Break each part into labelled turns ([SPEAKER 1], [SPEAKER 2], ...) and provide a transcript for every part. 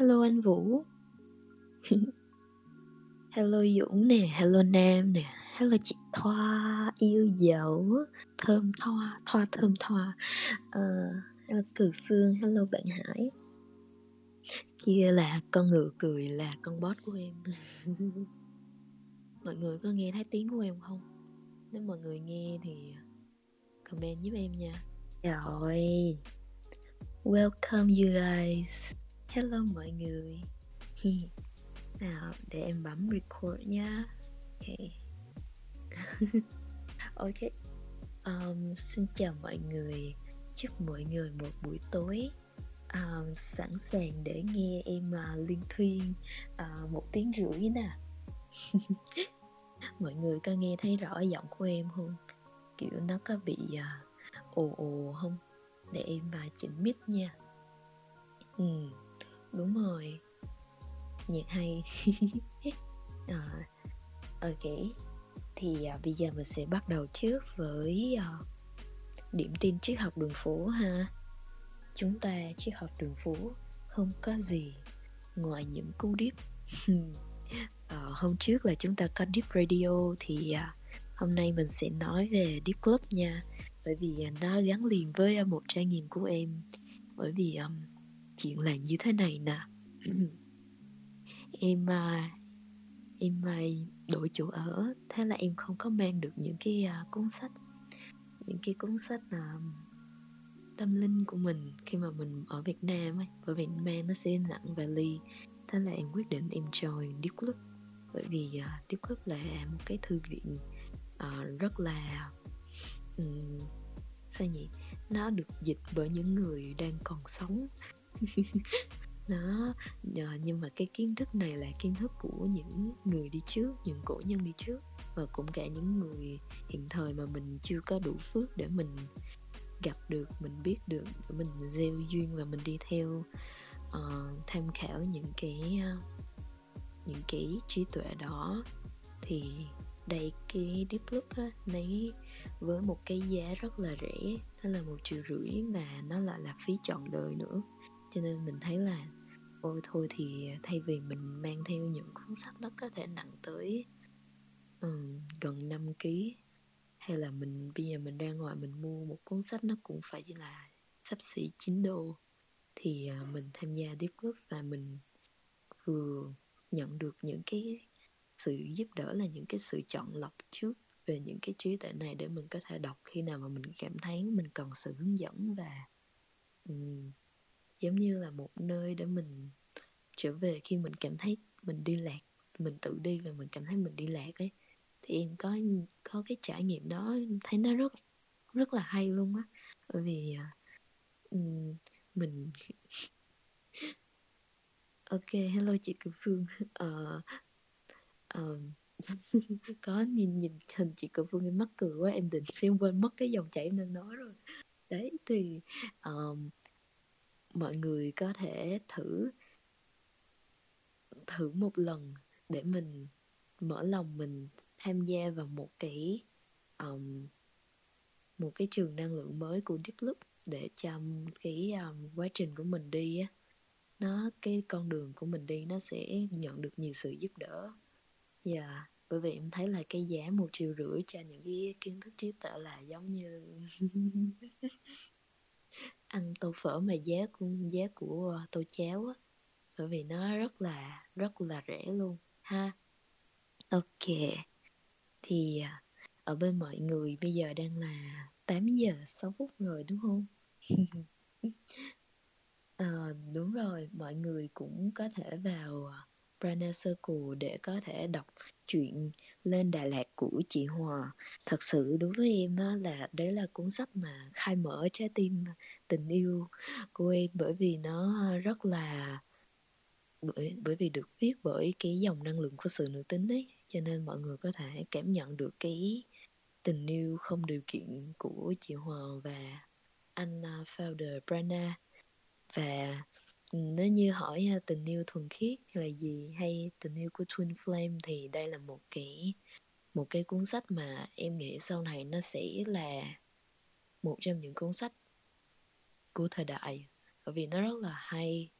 [SPEAKER 1] Hello anh Vũ. Hello Dũng nè, hello Nam nè Hello chị Thoa yêu dấu Thơm Thoa, Thoa thơm Thoa. Uh, Hello Cử Phương, hello bạn Hải. Kia là con ngựa cười là con boss của em. Mọi người có nghe thấy tiếng của em không? Nếu mọi người nghe thì comment giúp em nha. Rồi. Welcome you guys Hello mọi người. Nào để em bấm record nha. Ok. Ok. Um, Xin chào mọi người. Chúc mọi người một buổi tối um, Sẵn sàng để nghe em uh, liên thuyên uh, Một tiếng rưỡi nè. Mọi người có nghe thấy rõ giọng của em không? Kiểu nó có bị uh, ồ ồ không? Để em uh, chỉnh mic nha. Ừ đúng rồi. Nhạc hay. À, ok. Thì à, bây giờ mình sẽ bắt đầu trước với à, điểm tin triết học đường phố ha. Chúng ta triết học đường phố không có gì ngoài những cú điếp à, ờ, hôm trước là chúng ta có deep radio thì à, hôm nay mình sẽ nói về deep club nha. Bởi vì à, nó gắn liền với à, một trải nghiệm của em. Bởi vì um, chuyện là như thế này nè. Em à, em à, đổi chỗ ở thế là em không có mang được những cái à, cuốn sách. Những cái cuốn sách à, tâm linh của mình khi mà mình ở Việt Nam ấy bởi vì mang nó sẽ nặng vali thế là em quyết định em join Deep Club. Bởi vì uh, Deep Club là một cái thư viện uh, rất là um, sao nhỉ? Nó được dịch bởi những người đang còn sống nó nhưng mà cái kiến thức này là kiến thức của những người đi trước những cổ nhân đi trước và cũng cả những người hiện thời mà mình chưa có đủ phước để mình gặp được mình biết được để mình gieo duyên và mình đi theo uh, tham khảo những cái uh, những cái trí tuệ đó. Thì đây cái deep loop á nấy với một cái giá rất là rẻ nó là một triệu rưỡi mà nó lại là phí chọn đời nữa cho nên mình thấy là ôi thôi thì thay vì mình mang theo những cuốn sách nó có thể nặng tới um, gần 5 kg hay là mình bây giờ mình ra ngoài mình mua một cuốn sách nó cũng phải là sắp xỉ 9 đô thì uh, mình tham gia Deep Club và mình vừa nhận được những cái sự giúp đỡ là những cái sự chọn lọc trước về những cái trí tuệ này để mình có thể đọc khi nào mà mình cảm thấy mình cần sự hướng dẫn và um, giống như là một nơi để mình trở về khi mình cảm thấy mình đi lạc mình tự đi và mình cảm thấy mình đi lạc ấy. Thì em có có cái trải nghiệm đó thấy nó rất rất là hay luôn á. Bởi vì uh, mình ok hello chị Cửu phương. Uh, uh, có nhìn nhìn hình chị Cửu phương em mắc cười quá em định em quên mất cái dòng chảy em đang nói rồi. Đấy thì um, mọi người có thể thử thử một lần để mình mở lòng mình tham gia vào một cái um, một cái trường năng lượng mới của Deep Loop để cho cái um, quá trình của mình đi á. Nó cái con đường của mình đi nó sẽ nhận được nhiều sự giúp đỡ. Và yeah, bởi vì em thấy là cái giá một triệu rưỡi cho những cái kiến thức trí tuệ là giống như ăn tô phở mà giá của giá của ờ, tô cháo á. Bởi vì nó rất là rất là rẻ luôn ha. Ok thì ờ, ở bên mọi người bây giờ đang là 8 giờ 6 phút rồi đúng không? À, đúng rồi mọi người cũng có thể vào Prana Circle để có thể đọc chuyện lên Đà Lạt của chị Hòa. Thật sự đối với em đó là đấy là cuốn sách mà khai mở trái tim tình yêu của em, bởi vì nó rất là, bởi bởi vì được viết bởi cái dòng năng lượng của sự nữ tính ấy. Cho nên mọi người có thể cảm nhận được cái tình yêu không điều kiện của chị Hòa và anh à, founder Brana và nếu như hỏi à, tình yêu thuần khiết là gì hay tình yêu của twin flame thì đây là một cái một cái cuốn sách mà em nghĩ sau này nó sẽ là một trong những cuốn sách của thời đại. Bởi vì nó rất là hay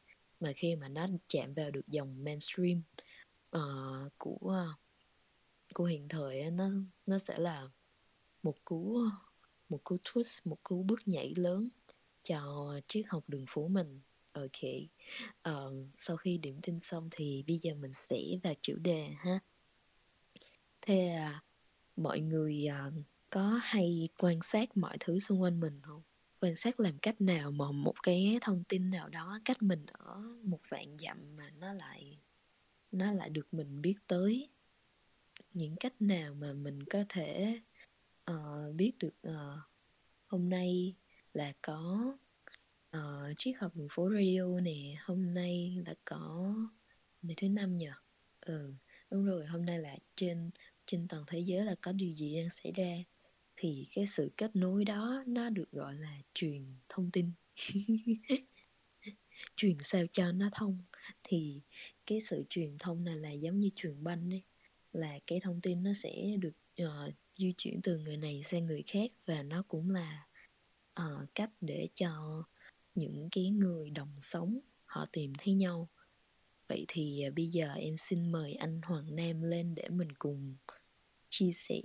[SPEAKER 1] mà khi mà nó chạm vào được dòng mainstream uh, của à, của hiện thời nó nó sẽ là một cú một cú twist một cú bước nhảy lớn cho triết học đường phố mình ok. Um, sau khi điểm tin xong thì bây giờ mình sẽ vào chủ đề ha. Thế à, mọi người à, có hay quan sát mọi thứ xung quanh mình không? Quan sát làm cách nào mà một cái thông tin nào đó cách mình ở một vạn dặm mà nó lại nó lại được mình biết tới? Những cách nào mà mình có thể uh, biết được uh, hôm nay là có uh, triết học đường phố radio nè hôm nay đã có ngày thứ năm nhỉ ừ đúng rồi hôm nay là trên trên toàn thế giới là có điều gì đang xảy ra. Thì cái sự kết nối đó nó được gọi là truyền thông tin. Truyền sao cho nó thông. Thì cái sự truyền thông này là giống như truyền banh ấy là cái thông tin nó sẽ được uh, di chuyển từ người này sang người khác và nó cũng là uh, cách để cho những cái người đồng sống họ tìm thấy nhau. Vậy thì uh, bây giờ em xin mời anh Hoàng Nam lên để mình cùng chia sẻ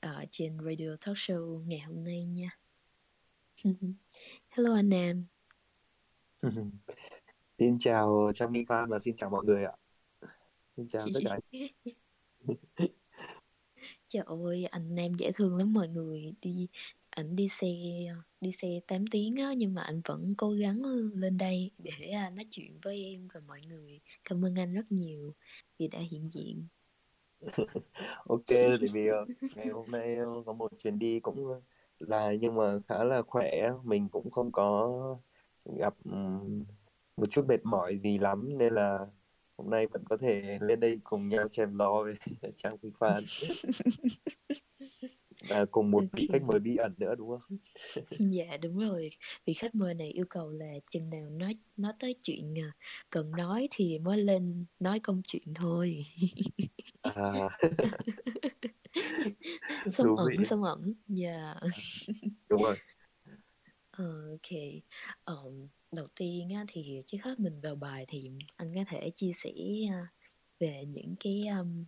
[SPEAKER 1] ở trên radio talk show ngày hôm nay nha. Hello anh Nam.
[SPEAKER 2] Xin chào Trang Minh Phan và xin chào mọi người ạ. Xin chào tất cả.
[SPEAKER 1] Trời ơi, anh Nam dễ thương lắm mọi người đi ảnh đi xe đi xe 8 tiếng á nhưng mà anh vẫn cố gắng lên đây để à, nói chuyện với em và mọi người. Cảm ơn anh rất nhiều vì đã hiện diện.
[SPEAKER 2] ok, tại vì uh, ngày hôm nay uh, có một chuyến đi cũng dài nhưng mà khá là khỏe, mình cũng không có gặp một chút mệt mỏi gì lắm nên là hôm nay vẫn có thể lên đây cùng nhau chém gió với Trang Phi Phan và cùng một vị khách mời bí ẩn nữa đúng không?
[SPEAKER 1] dạ đúng rồi vị khách mời này yêu cầu là chừng nào nói nói tới chuyện à, cần nói thì mới lên nói công chuyện thôi à. sống ẩn sống ẩn dạ yeah.
[SPEAKER 2] đúng rồi
[SPEAKER 1] ok um, đầu tiên á, thì trước hết mình vào bài thì anh có thể chia sẻ à, về những cái um,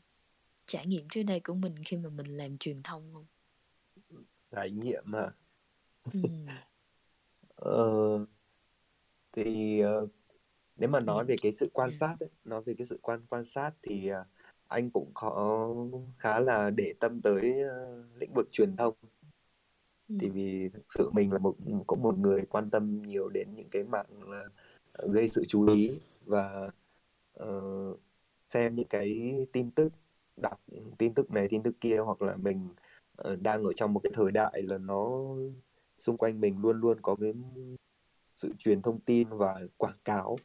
[SPEAKER 1] trải nghiệm trước đây của mình khi mà mình làm truyền thông không?
[SPEAKER 2] Trải nghiệm hả? Ừ. ờ, thì uh, nếu mà nói về cái sự quan ừ. sát ấy, nói về cái sự quan quan sát thì uh, anh cũng có khá là để tâm tới uh, lĩnh vực truyền thông Ừ. thì vì thực sự mình là một có một người quan tâm nhiều đến những cái mạng là ờ, gây sự chú ý và uh, xem những cái tin tức đọc tin tức này tin tức kia hoặc là mình Ờ, đang ở trong một cái thời đại là nó xung quanh mình luôn luôn có cái sự truyền thông tin và quảng cáo.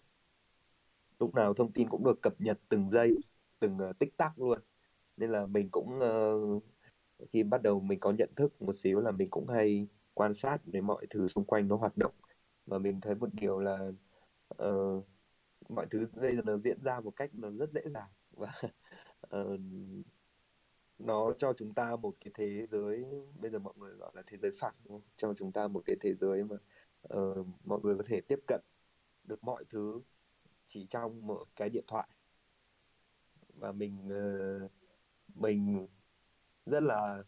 [SPEAKER 2] Lúc nào thông tin cũng được cập nhật từng giây từng uh, tích tắc luôn. Nên là mình cũng uh, khi bắt đầu mình có nhận thức một xíu là mình cũng hay quan sát để mọi thứ xung quanh nó hoạt động. Và mình thấy một điều là uh, mọi thứ bây giờ nó diễn ra một cách nó rất dễ dàng. Và uh, nó cho chúng ta một cái thế giới bây giờ mọi người gọi là thế giới phẳng cho chúng ta một cái thế giới mà uh, mọi người có thể tiếp cận được mọi thứ chỉ trong một cái điện thoại. Và mình uh, mình rất là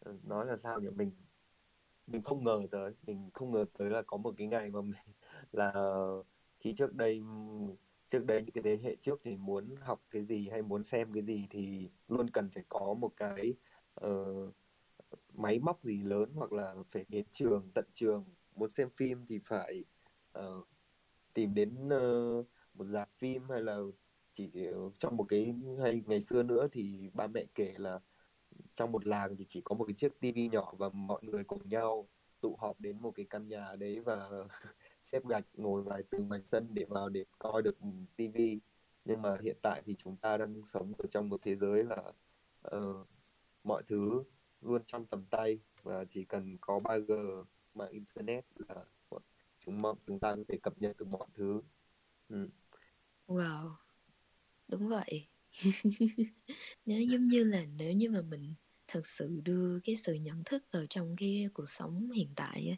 [SPEAKER 2] ờ, nói là sao nhỉ? Mình mình không ngờ tới mình không ngờ tới là có một cái ngày mà mình là khi trước đây trước đây những cái thế hệ trước thì muốn học cái gì hay muốn xem cái gì thì luôn cần phải có một cái uh, máy móc gì lớn hoặc là phải đến trường tận trường. Muốn xem phim thì phải uh, tìm đến uh, một dạp phim hay là chỉ trong một cái hay ngày xưa nữa thì ba mẹ kể là trong một làng thì chỉ có một cái chiếc tivi nhỏ và mọi người cùng nhau tụ họp đến một cái căn nhà đấy và xếp gạch ngồi ngoài từ ngoài sân để vào để coi được tivi nhưng mà hiện tại thì chúng ta đang sống ở trong một thế giới là uh, mọi thứ luôn trong tầm tay và chỉ cần có 3G mạng internet là chúng chúng ta có thể cập nhật được mọi thứ. Ừ.
[SPEAKER 1] Wow, đúng vậy. nếu giống như là nếu như mà mình thật sự đưa cái sự nhận thức vào trong cái cuộc sống hiện tại ấy,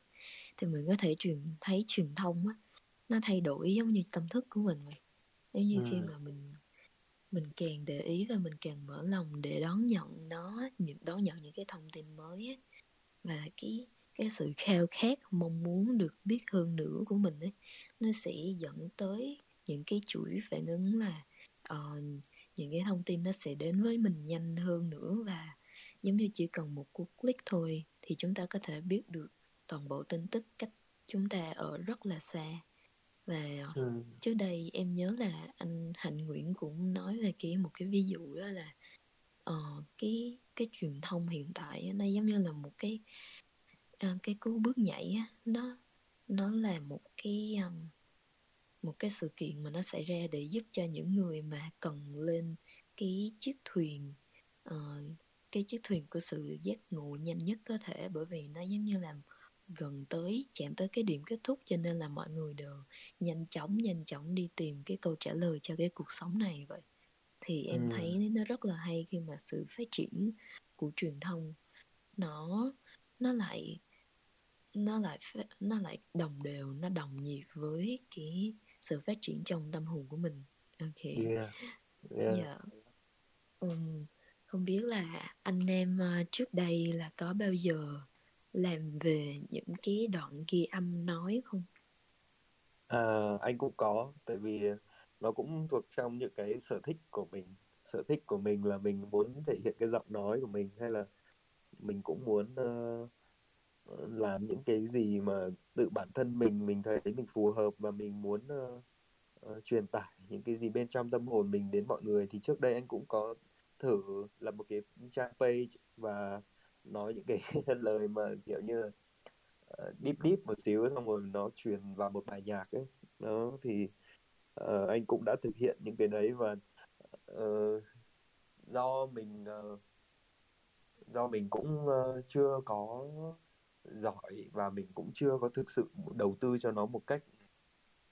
[SPEAKER 1] thì mình có thể truyền thấy truyền thông á nó thay đổi giống như tâm thức của mình vậy giống như ừ. khi mà mình mình càng để ý và mình càng mở lòng để đón nhận nó những đón nhận những cái thông tin mới ấy. và cái cái sự khao khát mong muốn được biết hơn nữa của mình ấy nó sẽ dẫn tới những cái chuỗi phản ứng là uh, những cái thông tin nó sẽ đến với mình nhanh hơn nữa và giống như chỉ cần một cuộc click thôi thì chúng ta có thể biết được toàn bộ tin tức cách chúng ta ở rất là xa và ừ. trước đây em nhớ là anh Hạnh Nguyễn cũng nói về cái một cái ví dụ đó là uh, cái cái truyền thông hiện tại nó giống như là một cái uh, cái cú bước nhảy á, nó nó là một cái um, một cái sự kiện mà nó xảy ra để giúp cho những người mà cần lên cái chiếc thuyền uh, cái chiếc thuyền của sự giác ngộ nhanh nhất có thể bởi vì nó giống như là gần tới chạm tới cái điểm kết thúc cho nên là mọi người đều nhanh chóng nhanh chóng đi tìm cái câu trả lời cho cái cuộc sống này vậy thì em ừ. thấy nó rất là hay khi mà sự phát triển của truyền thông nó nó lại nó lại nó lại đồng đều nó đồng nhịp với cái sự phát triển trong tâm hồn của mình ok yeah. Yeah. Yeah. Um, không biết là anh em uh, trước đây là có bao giờ làm về những cái đoạn ghi âm nói không?
[SPEAKER 2] À, anh cũng có, tại vì nó cũng thuộc trong những cái sở thích của mình. Sở thích của mình là mình muốn thể hiện cái giọng nói của mình hay là mình cũng muốn uh, làm những cái gì mà tự bản thân mình mình thấy mình phù hợp và mình muốn uh, uh, truyền tải những cái gì bên trong tâm hồn mình đến mọi người thì trước đây anh cũng có thử làm một cái trang page và nói những cái lời mà kiểu như uh, deep deep một xíu xong rồi nó truyền vào một bài nhạc ấy. Đó thì uh, anh cũng đã thực hiện những cái đấy và uh, do mình uh, do mình cũng uh, chưa có giỏi và mình cũng chưa có thực sự đầu tư cho nó một cách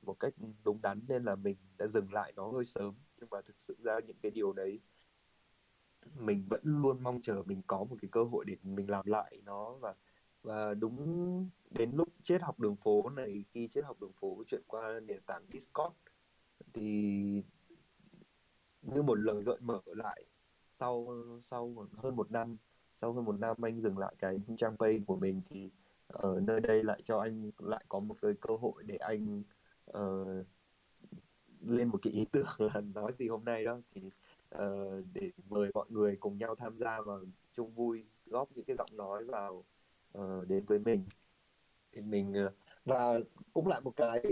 [SPEAKER 2] một cách đúng đắn nên là mình đã dừng lại nó hơi sớm. Nhưng mà thực sự ra những cái điều đấy mình vẫn luôn mong chờ mình có một cái cơ hội để mình làm lại nó và và đúng đến lúc chết học đường phố này khi chết học đường phố chuyển qua nền tảng Discord thì như một lời gợi mở lại sau sau hơn một năm sau hơn một năm anh dừng lại cái trang page của mình thì ở nơi đây lại cho anh lại có một cái cơ hội để anh uh, lên một cái ý tưởng là nói gì hôm nay đó. Thì uh, để mời mọi người cùng nhau tham gia và chung vui góp những cái giọng nói vào uh, đến với mình. Thì mình uh, và cũng lại một cái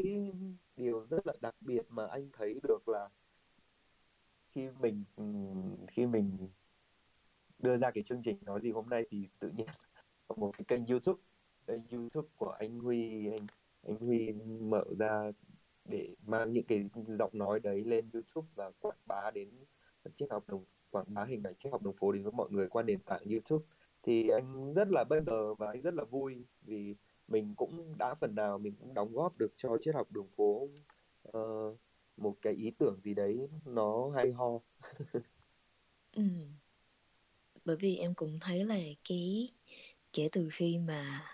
[SPEAKER 2] điều rất là đặc biệt mà anh thấy được là khi mình ừ, khi mình đưa ra cái chương trình nói gì hôm nay thì tự nhiên một cái kênh YouTube kênh YouTube của anh Huy anh anh Huy mở ra để mang những cái giọng nói đấy lên YouTube và quảng bá đến triết học đồng quảng bá hình ảnh triết học đồng phố đến với mọi người qua nền tảng YouTube. Thì anh rất là bất ngờ và anh rất là vui vì mình cũng đã phần nào mình cũng đóng góp được cho triết học đường phố uh, một cái ý tưởng gì đấy nó hay ho.
[SPEAKER 1] Ừ. bởi vì em cũng thấy là cái kể từ khi mà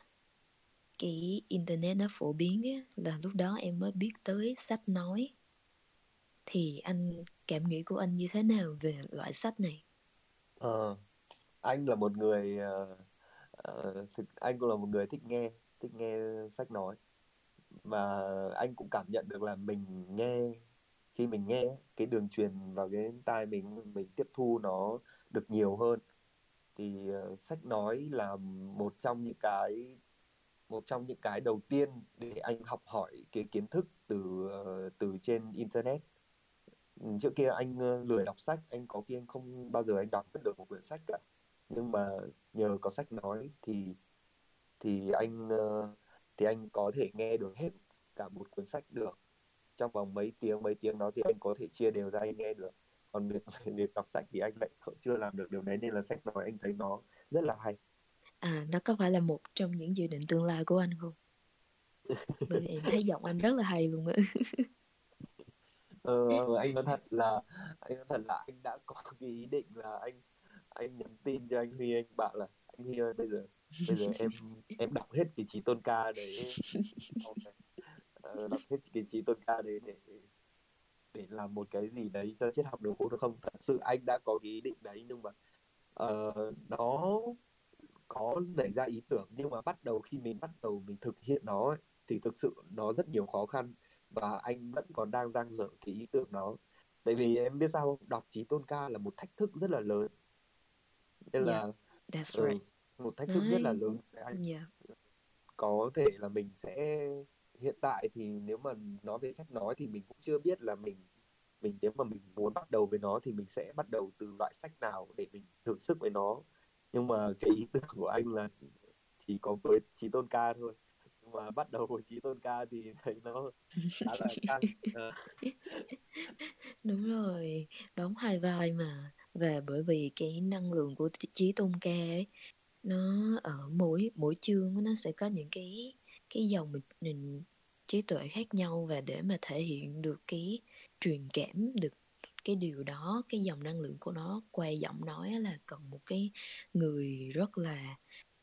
[SPEAKER 1] cái internet nó phổ biến ấy, là lúc đó em mới biết tới sách nói. Thì anh cảm nghĩ của anh như thế nào về loại sách này?
[SPEAKER 2] Ờ, anh là một người uh, thực anh cũng là một người thích nghe thích nghe sách nói. Và anh cũng cảm nhận được là mình nghe khi mình nghe cái đường truyền vào cái tai mình mình tiếp thu nó được nhiều hơn. Thì uh, sách nói là một trong những cái một trong những cái đầu tiên để anh học hỏi cái kiến thức từ uh, từ trên internet trước kia anh lười đọc sách anh có khi anh không bao giờ anh đọc được một quyển sách cả. Nhưng mà nhờ có sách nói thì thì anh thì anh có thể nghe được hết cả một cuốn sách được. Trong vòng mấy tiếng mấy tiếng đó thì anh có thể chia đều ra anh nghe được. Còn việc việc đọc sách thì anh lại chưa làm được điều đấy nên là sách nói anh thấy nó rất là hay.
[SPEAKER 1] À nó có phải là một trong những dự định tương lai của anh không? Bởi vì em thấy giọng anh rất là hay luôn á
[SPEAKER 2] ờ, anh nói thật là anh nói thật là anh đã có cái ý định là anh anh nhắn tin cho anh Huy anh bảo là anh Huy ơi bây giờ bây giờ em em đọc hết cái trí tôn ca đấy à, đọc hết cái trí tôn ca đấy để để làm một cái gì đấy cho triết học đường phố được không? Thật sự anh đã có cái ý định đấy nhưng mà uh, nó có nảy ra ý tưởng nhưng mà bắt đầu khi mình bắt đầu mình thực hiện nó ấy, thì thực sự nó rất nhiều khó khăn và anh vẫn còn đang giang dở cái ý tưởng đó. Tại vì em biết sao không? Đọc trí tôn ca là một thách thức rất là lớn. Nên
[SPEAKER 1] yeah,
[SPEAKER 2] là
[SPEAKER 1] that's
[SPEAKER 2] ừ,
[SPEAKER 1] right.
[SPEAKER 2] một thách thức rất là lớn anh.
[SPEAKER 1] Yeah.
[SPEAKER 2] có thể là mình sẽ hiện tại thì nếu mà nói về sách nói thì mình cũng chưa biết là mình mình nếu mà mình muốn bắt đầu với nó thì mình sẽ bắt đầu từ loại sách nào để mình thử sức với nó. Nhưng mà cái ý tưởng của anh là chỉ có với trí tôn ca thôi và mà bắt đầu với trí tôn ca thì thấy nó khá là căng ờ.
[SPEAKER 1] Đúng rồi, đóng hai vai mà. Và bởi vì cái năng lượng của trí Chí Tôn Ca ấy, nó ở mỗi mỗi chương nó sẽ có những cái cái dòng mình, mình trí tuệ khác nhau và để mà thể hiện được cái truyền cảm được cái điều đó cái dòng năng lượng của nó qua giọng nói là cần một cái người rất là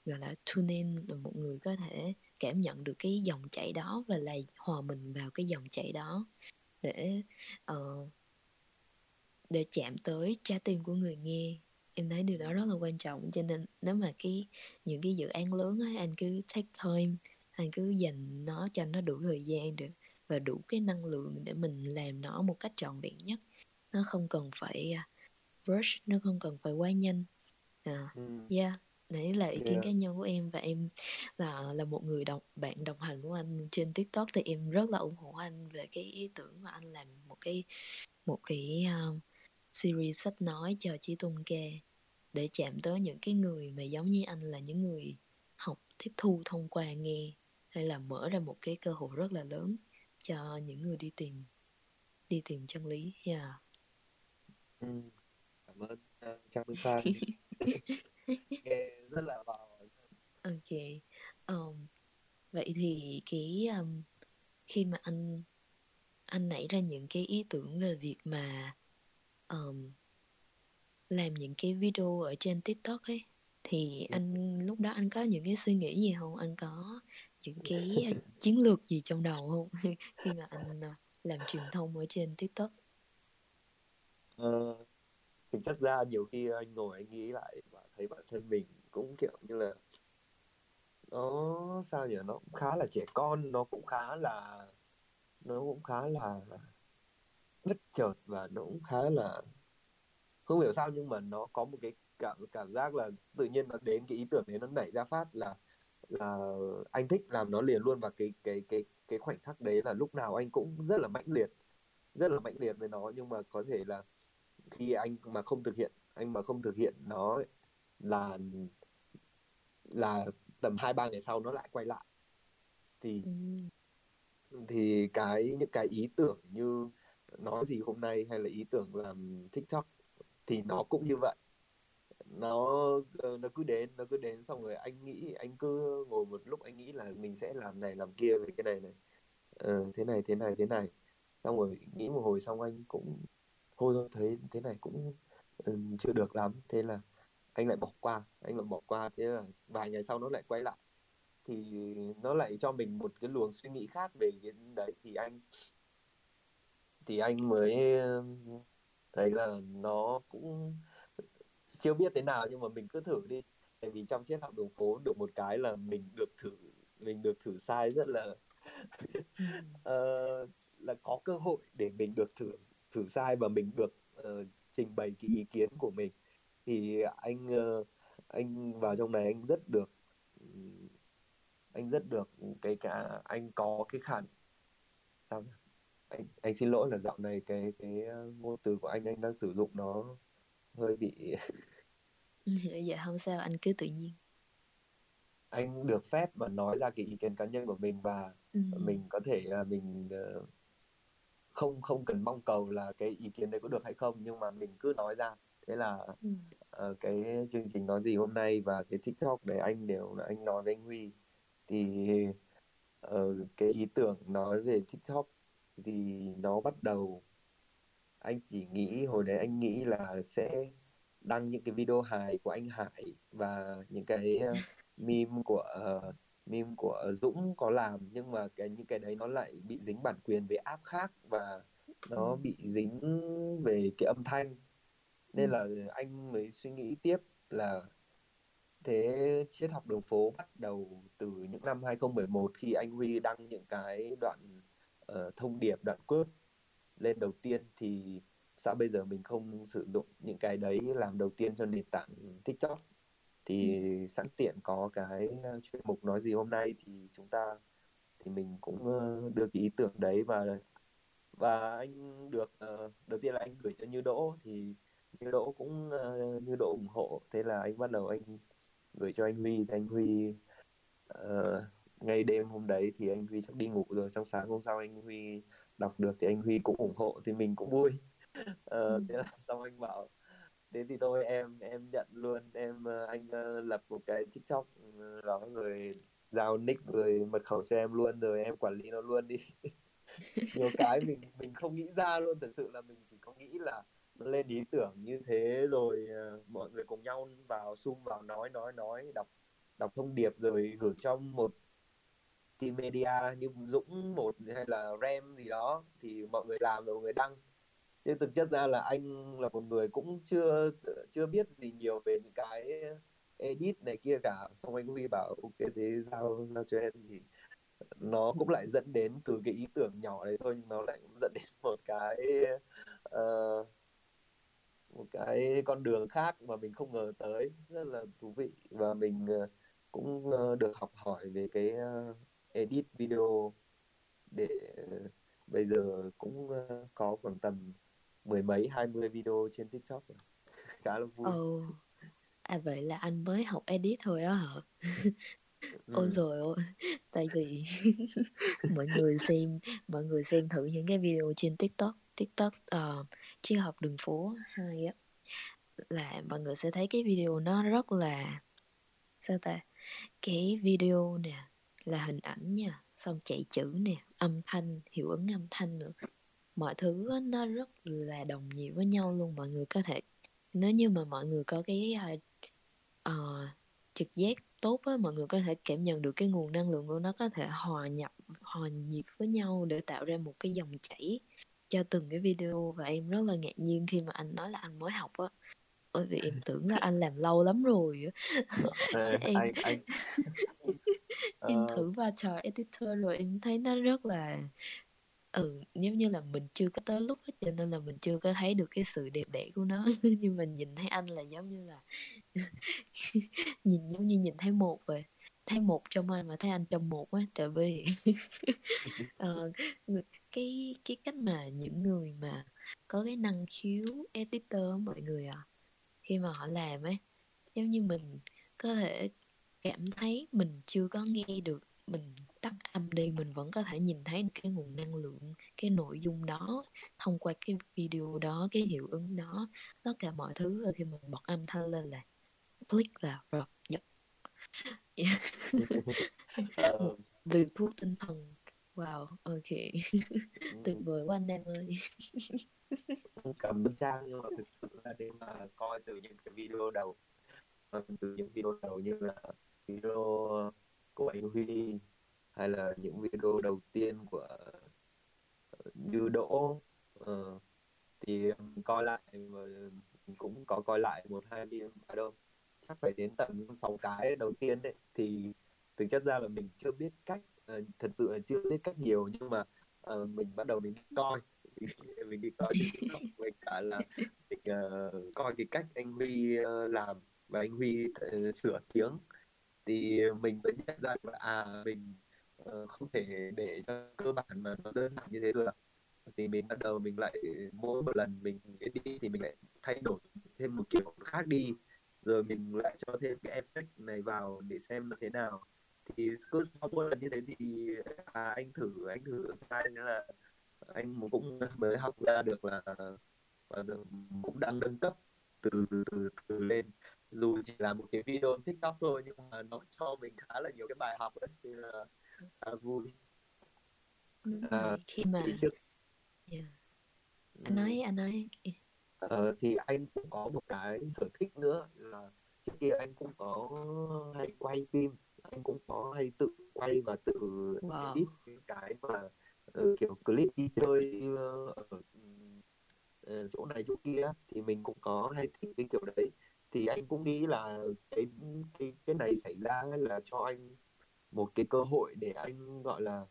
[SPEAKER 1] gọi là tune in là một người có thể cảm nhận được cái dòng chảy đó và là hòa mình vào cái dòng chảy đó để ờ, để chạm tới trái tim của người nghe. Em thấy điều đó rất là quan trọng cho nên nếu mà cái những cái dự án lớn á anh cứ take time anh cứ dành nó cho nó đủ thời gian được và đủ cái năng lượng để mình làm nó một cách trọn vẹn nhất. Nó không cần phải à, rush nó không cần phải quá nhanh. À, yeah đấy là ý kiến
[SPEAKER 2] yeah.
[SPEAKER 1] cá nhân của em và em là là một người đồng bạn đồng hành của anh trên tiktok thì em rất là ủng hộ anh về cái ý tưởng mà anh làm một cái một cái um, series sách nói cho Chí Tôn Ca để chạm tới những cái người mà giống như anh là những người học tiếp thu thông qua nghe hay là mở ra một cái cơ hội rất là lớn cho những người đi tìm đi tìm chân lý yeah.
[SPEAKER 2] Ừ. cảm ơn uh, Trang Minh Phan nghe rất là vào
[SPEAKER 1] ok um, vậy thì cái um, khi mà anh anh nảy ra những cái ý tưởng về việc mà um, làm những cái video ở trên tiktok ấy thì
[SPEAKER 2] Ừ.
[SPEAKER 1] anh lúc đó anh có những cái suy nghĩ gì không? Anh có những cái uh, chiến lược gì trong đầu không? Khi mà anh uh, làm truyền thông ở trên tiktok?
[SPEAKER 2] Ờ, thực chất ra nhiều khi anh ngồi anh nghĩ lại và thấy bản thân mình cũng kiểu như là nó sao nhỉ nó cũng khá là trẻ con nó cũng khá là nó cũng khá là bất chợt và nó cũng khá là không hiểu sao nhưng mà nó có một cái cảm cảm giác là tự nhiên nó đến cái ý tưởng đấy nó nảy ra phát là là anh thích làm nó liền luôn và cái cái cái cái khoảnh khắc đấy là lúc nào anh cũng rất là mãnh liệt rất là mãnh liệt với nó. Nhưng mà có thể là khi anh mà không thực hiện anh mà không thực hiện nó ấy, là là tầm hai ba ngày sau nó lại quay lại. Thì
[SPEAKER 1] ừ.
[SPEAKER 2] thì cái những cái ý tưởng như nói gì hôm nay hay là ý tưởng làm TikTok thì nó cũng như vậy. Nó ờ, nó cứ đến nó cứ đến xong rồi anh nghĩ anh cứ ngồi một lúc anh nghĩ là mình sẽ làm này làm kia về cái này này. Ờ, thế này thế này thế này. Xong rồi nghĩ một hồi xong anh cũng thôi thôi thấy thế này cũng ừ, chưa được lắm. Thế là anh lại bỏ qua anh lại bỏ qua thế là vài ngày sau nó lại quay lại. Thì nó lại cho mình một cái luồng suy nghĩ khác về cái đấy thì anh thì anh mới thấy là nó cũng chưa biết thế nào nhưng mà mình cứ thử đi. Tại vì trong triết học đường phố được một cái là mình được thử mình được thử sai rất là uh, là có cơ hội để mình được thử thử sai và mình được uh, trình bày cái ý kiến của mình thì anh ờ, anh vào trong này anh rất được anh rất được cái cả anh có cái khả sao nhỉ? anh anh xin lỗi là dạo này cái cái ờ, ngôn từ của anh anh đang sử dụng nó hơi bị
[SPEAKER 1] dạ không sao anh cứ tự nhiên
[SPEAKER 2] anh được phép mà nói ra cái ý kiến cá nhân của mình và
[SPEAKER 1] ừ.
[SPEAKER 2] mình có thể là mình ờ, không không cần mong cầu là cái ý kiến đấy có được hay không nhưng mà mình cứ nói ra thế là
[SPEAKER 1] Ừ.
[SPEAKER 2] ờ, cái chương trình nói gì hôm nay và cái TikTok để anh đều là anh nói với anh Huy. Thì ờ, cái ý tưởng nói về TikTok thì nó bắt đầu anh chỉ nghĩ hồi đấy anh nghĩ là sẽ đăng những cái video hài của anh Hải và những cái ờ, meme của ờ, meme của Dũng có làm nhưng mà cái những cái đấy nó lại bị dính bản quyền về app khác và nó bị dính về cái âm thanh nên là anh mới suy nghĩ tiếp là thế triết học đường phố bắt đầu từ những năm 2011 khi anh Huy đăng những cái đoạn uh, thông điệp đoạn quote lên đầu tiên thì sao bây giờ mình không sử dụng những cái đấy làm đầu tiên cho nền tảng TikTok thì ừ. sẵn tiện có cái chuyên mục nói gì hôm nay thì chúng ta thì mình cũng đưa cái ý tưởng đấy và và anh được đầu tiên là anh gửi cho Như Đỗ thì Như Đỗ cũng uh, Như Đỗ ủng hộ. Thế là anh bắt đầu anh gửi cho anh Huy. Thì anh Huy uh, ngay đêm hôm đấy thì anh Huy chắc đi ngủ rồi. Xong sáng hôm sau anh Huy đọc được thì anh Huy cũng ủng hộ thì mình cũng vui. Uh, thế là xong anh bảo đến thì thôi em em nhận luôn. Em anh uh, lập một cái tiktok đó rồi giao nick rồi mật khẩu cho em luôn rồi em quản lý nó luôn đi. Nhiều cái mình mình không nghĩ ra luôn. Thật sự là mình chỉ có nghĩ là lên ý tưởng như thế rồi ờ, mọi người cùng nhau vào sum vào nói nói nói đọc đọc thông điệp rồi gửi cho một team media như Dũng một hay là Rem gì đó thì mọi người làm rồi mọi người đăng. Chứ thực chất ra là anh là một người cũng chưa chưa biết gì nhiều về những cái edit này kia cả. Xong anh Huy bảo ok thế giao giao cho em. Thì nó cũng lại dẫn đến từ cái ý tưởng nhỏ đấy thôi nhưng nó lại dẫn đến một cái uh, một cái con đường khác mà mình không ngờ tới rất là thú vị và mình uh, cũng uh, được học hỏi về cái uh, edit video để bây giờ cũng có khoảng tầm mười mấy hai mươi video trên tiktok khá là vui
[SPEAKER 1] ừ. à vậy là anh mới học edit thôi á hả ôi ừ. rồi ôi tại vì mọi người xem mọi người xem thử những cái video trên tiktok tiktok uh, triết học đường phố hai á. Là mọi người sẽ thấy cái video nó rất là sao ta cái video nè là hình ảnh nha xong chạy chữ nè âm thanh hiệu ứng âm thanh nữa. Mọi thứ nó rất là đồng nhịp với nhau luôn mọi người có thể nếu như mà mọi người có cái uh, trực giác tốt á mọi người có thể cảm nhận được cái nguồn năng lượng của nó có thể hòa nhập hòa nhịp với nhau để tạo ra một cái dòng chảy cho từng cái video và em rất là ngạc nhiên khi mà anh nói là anh mới học á. Bởi vì em tưởng là anh làm lâu lắm rồi á. Chứ em anh, anh... em ờ. thử va trò editor rồi em thấy nó rất là ừ giống như là mình chưa có tới lúc hết cho nên là mình chưa có thấy được cái sự đẹp đẽ của nó. Nhưng mà nhìn thấy anh là giống như là nhìn giống như nhìn thấy một vậy thấy một trong anh mà thấy anh trong một á tại vì uh, cái cái cách mà những người mà có cái năng khiếu editor mọi người à khi mà họ làm ấy giống như mình có thể cảm thấy mình chưa có nghe được mình tắt âm đi mình vẫn có thể nhìn thấy cái nguồn năng lượng cái nội dung đó thông qua cái video đó cái hiệu ứng đó tất cả mọi thứ. Khi mình bật âm thanh lên là click vào rồi nhập. Yeah. một liều thuốc tinh thần wow ok. Tuyệt vời quá anh em ơi.
[SPEAKER 2] Cầm bức trang nhưng mà thực sự là để mà coi từ những cái video đầu từ những video đầu như là video của anh Huy hay là những video đầu tiên của Như Đỗ uh, thì coi lại cũng có coi lại một hai video đâu. Chắc phải đến tận sáu cái đầu tiên đấy. Thì thực chất ra là mình chưa biết cách uh, thật sự là chưa biết cách nhiều nhưng mà uh, mình bắt đầu mình đi coi. Mình đi coi mình cả là mình uh, coi cái cách anh Huy uh, làm và anh Huy uh, sửa tiếng. Thì mình mới nhận ra là à mình uh, không thể để cho cơ bản mà nó đơn giản như thế được. Thì mình bắt đầu mình lại mỗi một lần mình đi thì mình lại thay đổi thêm một kiểu khác đi. Rồi mình lại cho thêm cái effect này vào để xem nó thế nào thì cứ sau mỗi lần như thế thì à, anh thử anh thử sai nên là anh cũng mới học ra được là và cũng đang nâng cấp từ từ từ từ lên. Dù chỉ là một cái video tiktok thôi nhưng mà nó cho mình khá là nhiều cái bài học ấy thì là khá vui.
[SPEAKER 1] À, khi mà trước... yeah. anh nói anh nói
[SPEAKER 2] ờ, thì anh cũng có một cái sở thích nữa là trước kia anh cũng có hay quay phim anh cũng có hay tự quay và tự wow. edit những cái mà uh, kiểu clip đi chơi uh, ở uh, chỗ này chỗ kia thì mình cũng có hay thích cái kiểu đấy thì anh cũng nghĩ là cái cái cái này xảy ra là cho anh một cái cơ hội để anh gọi là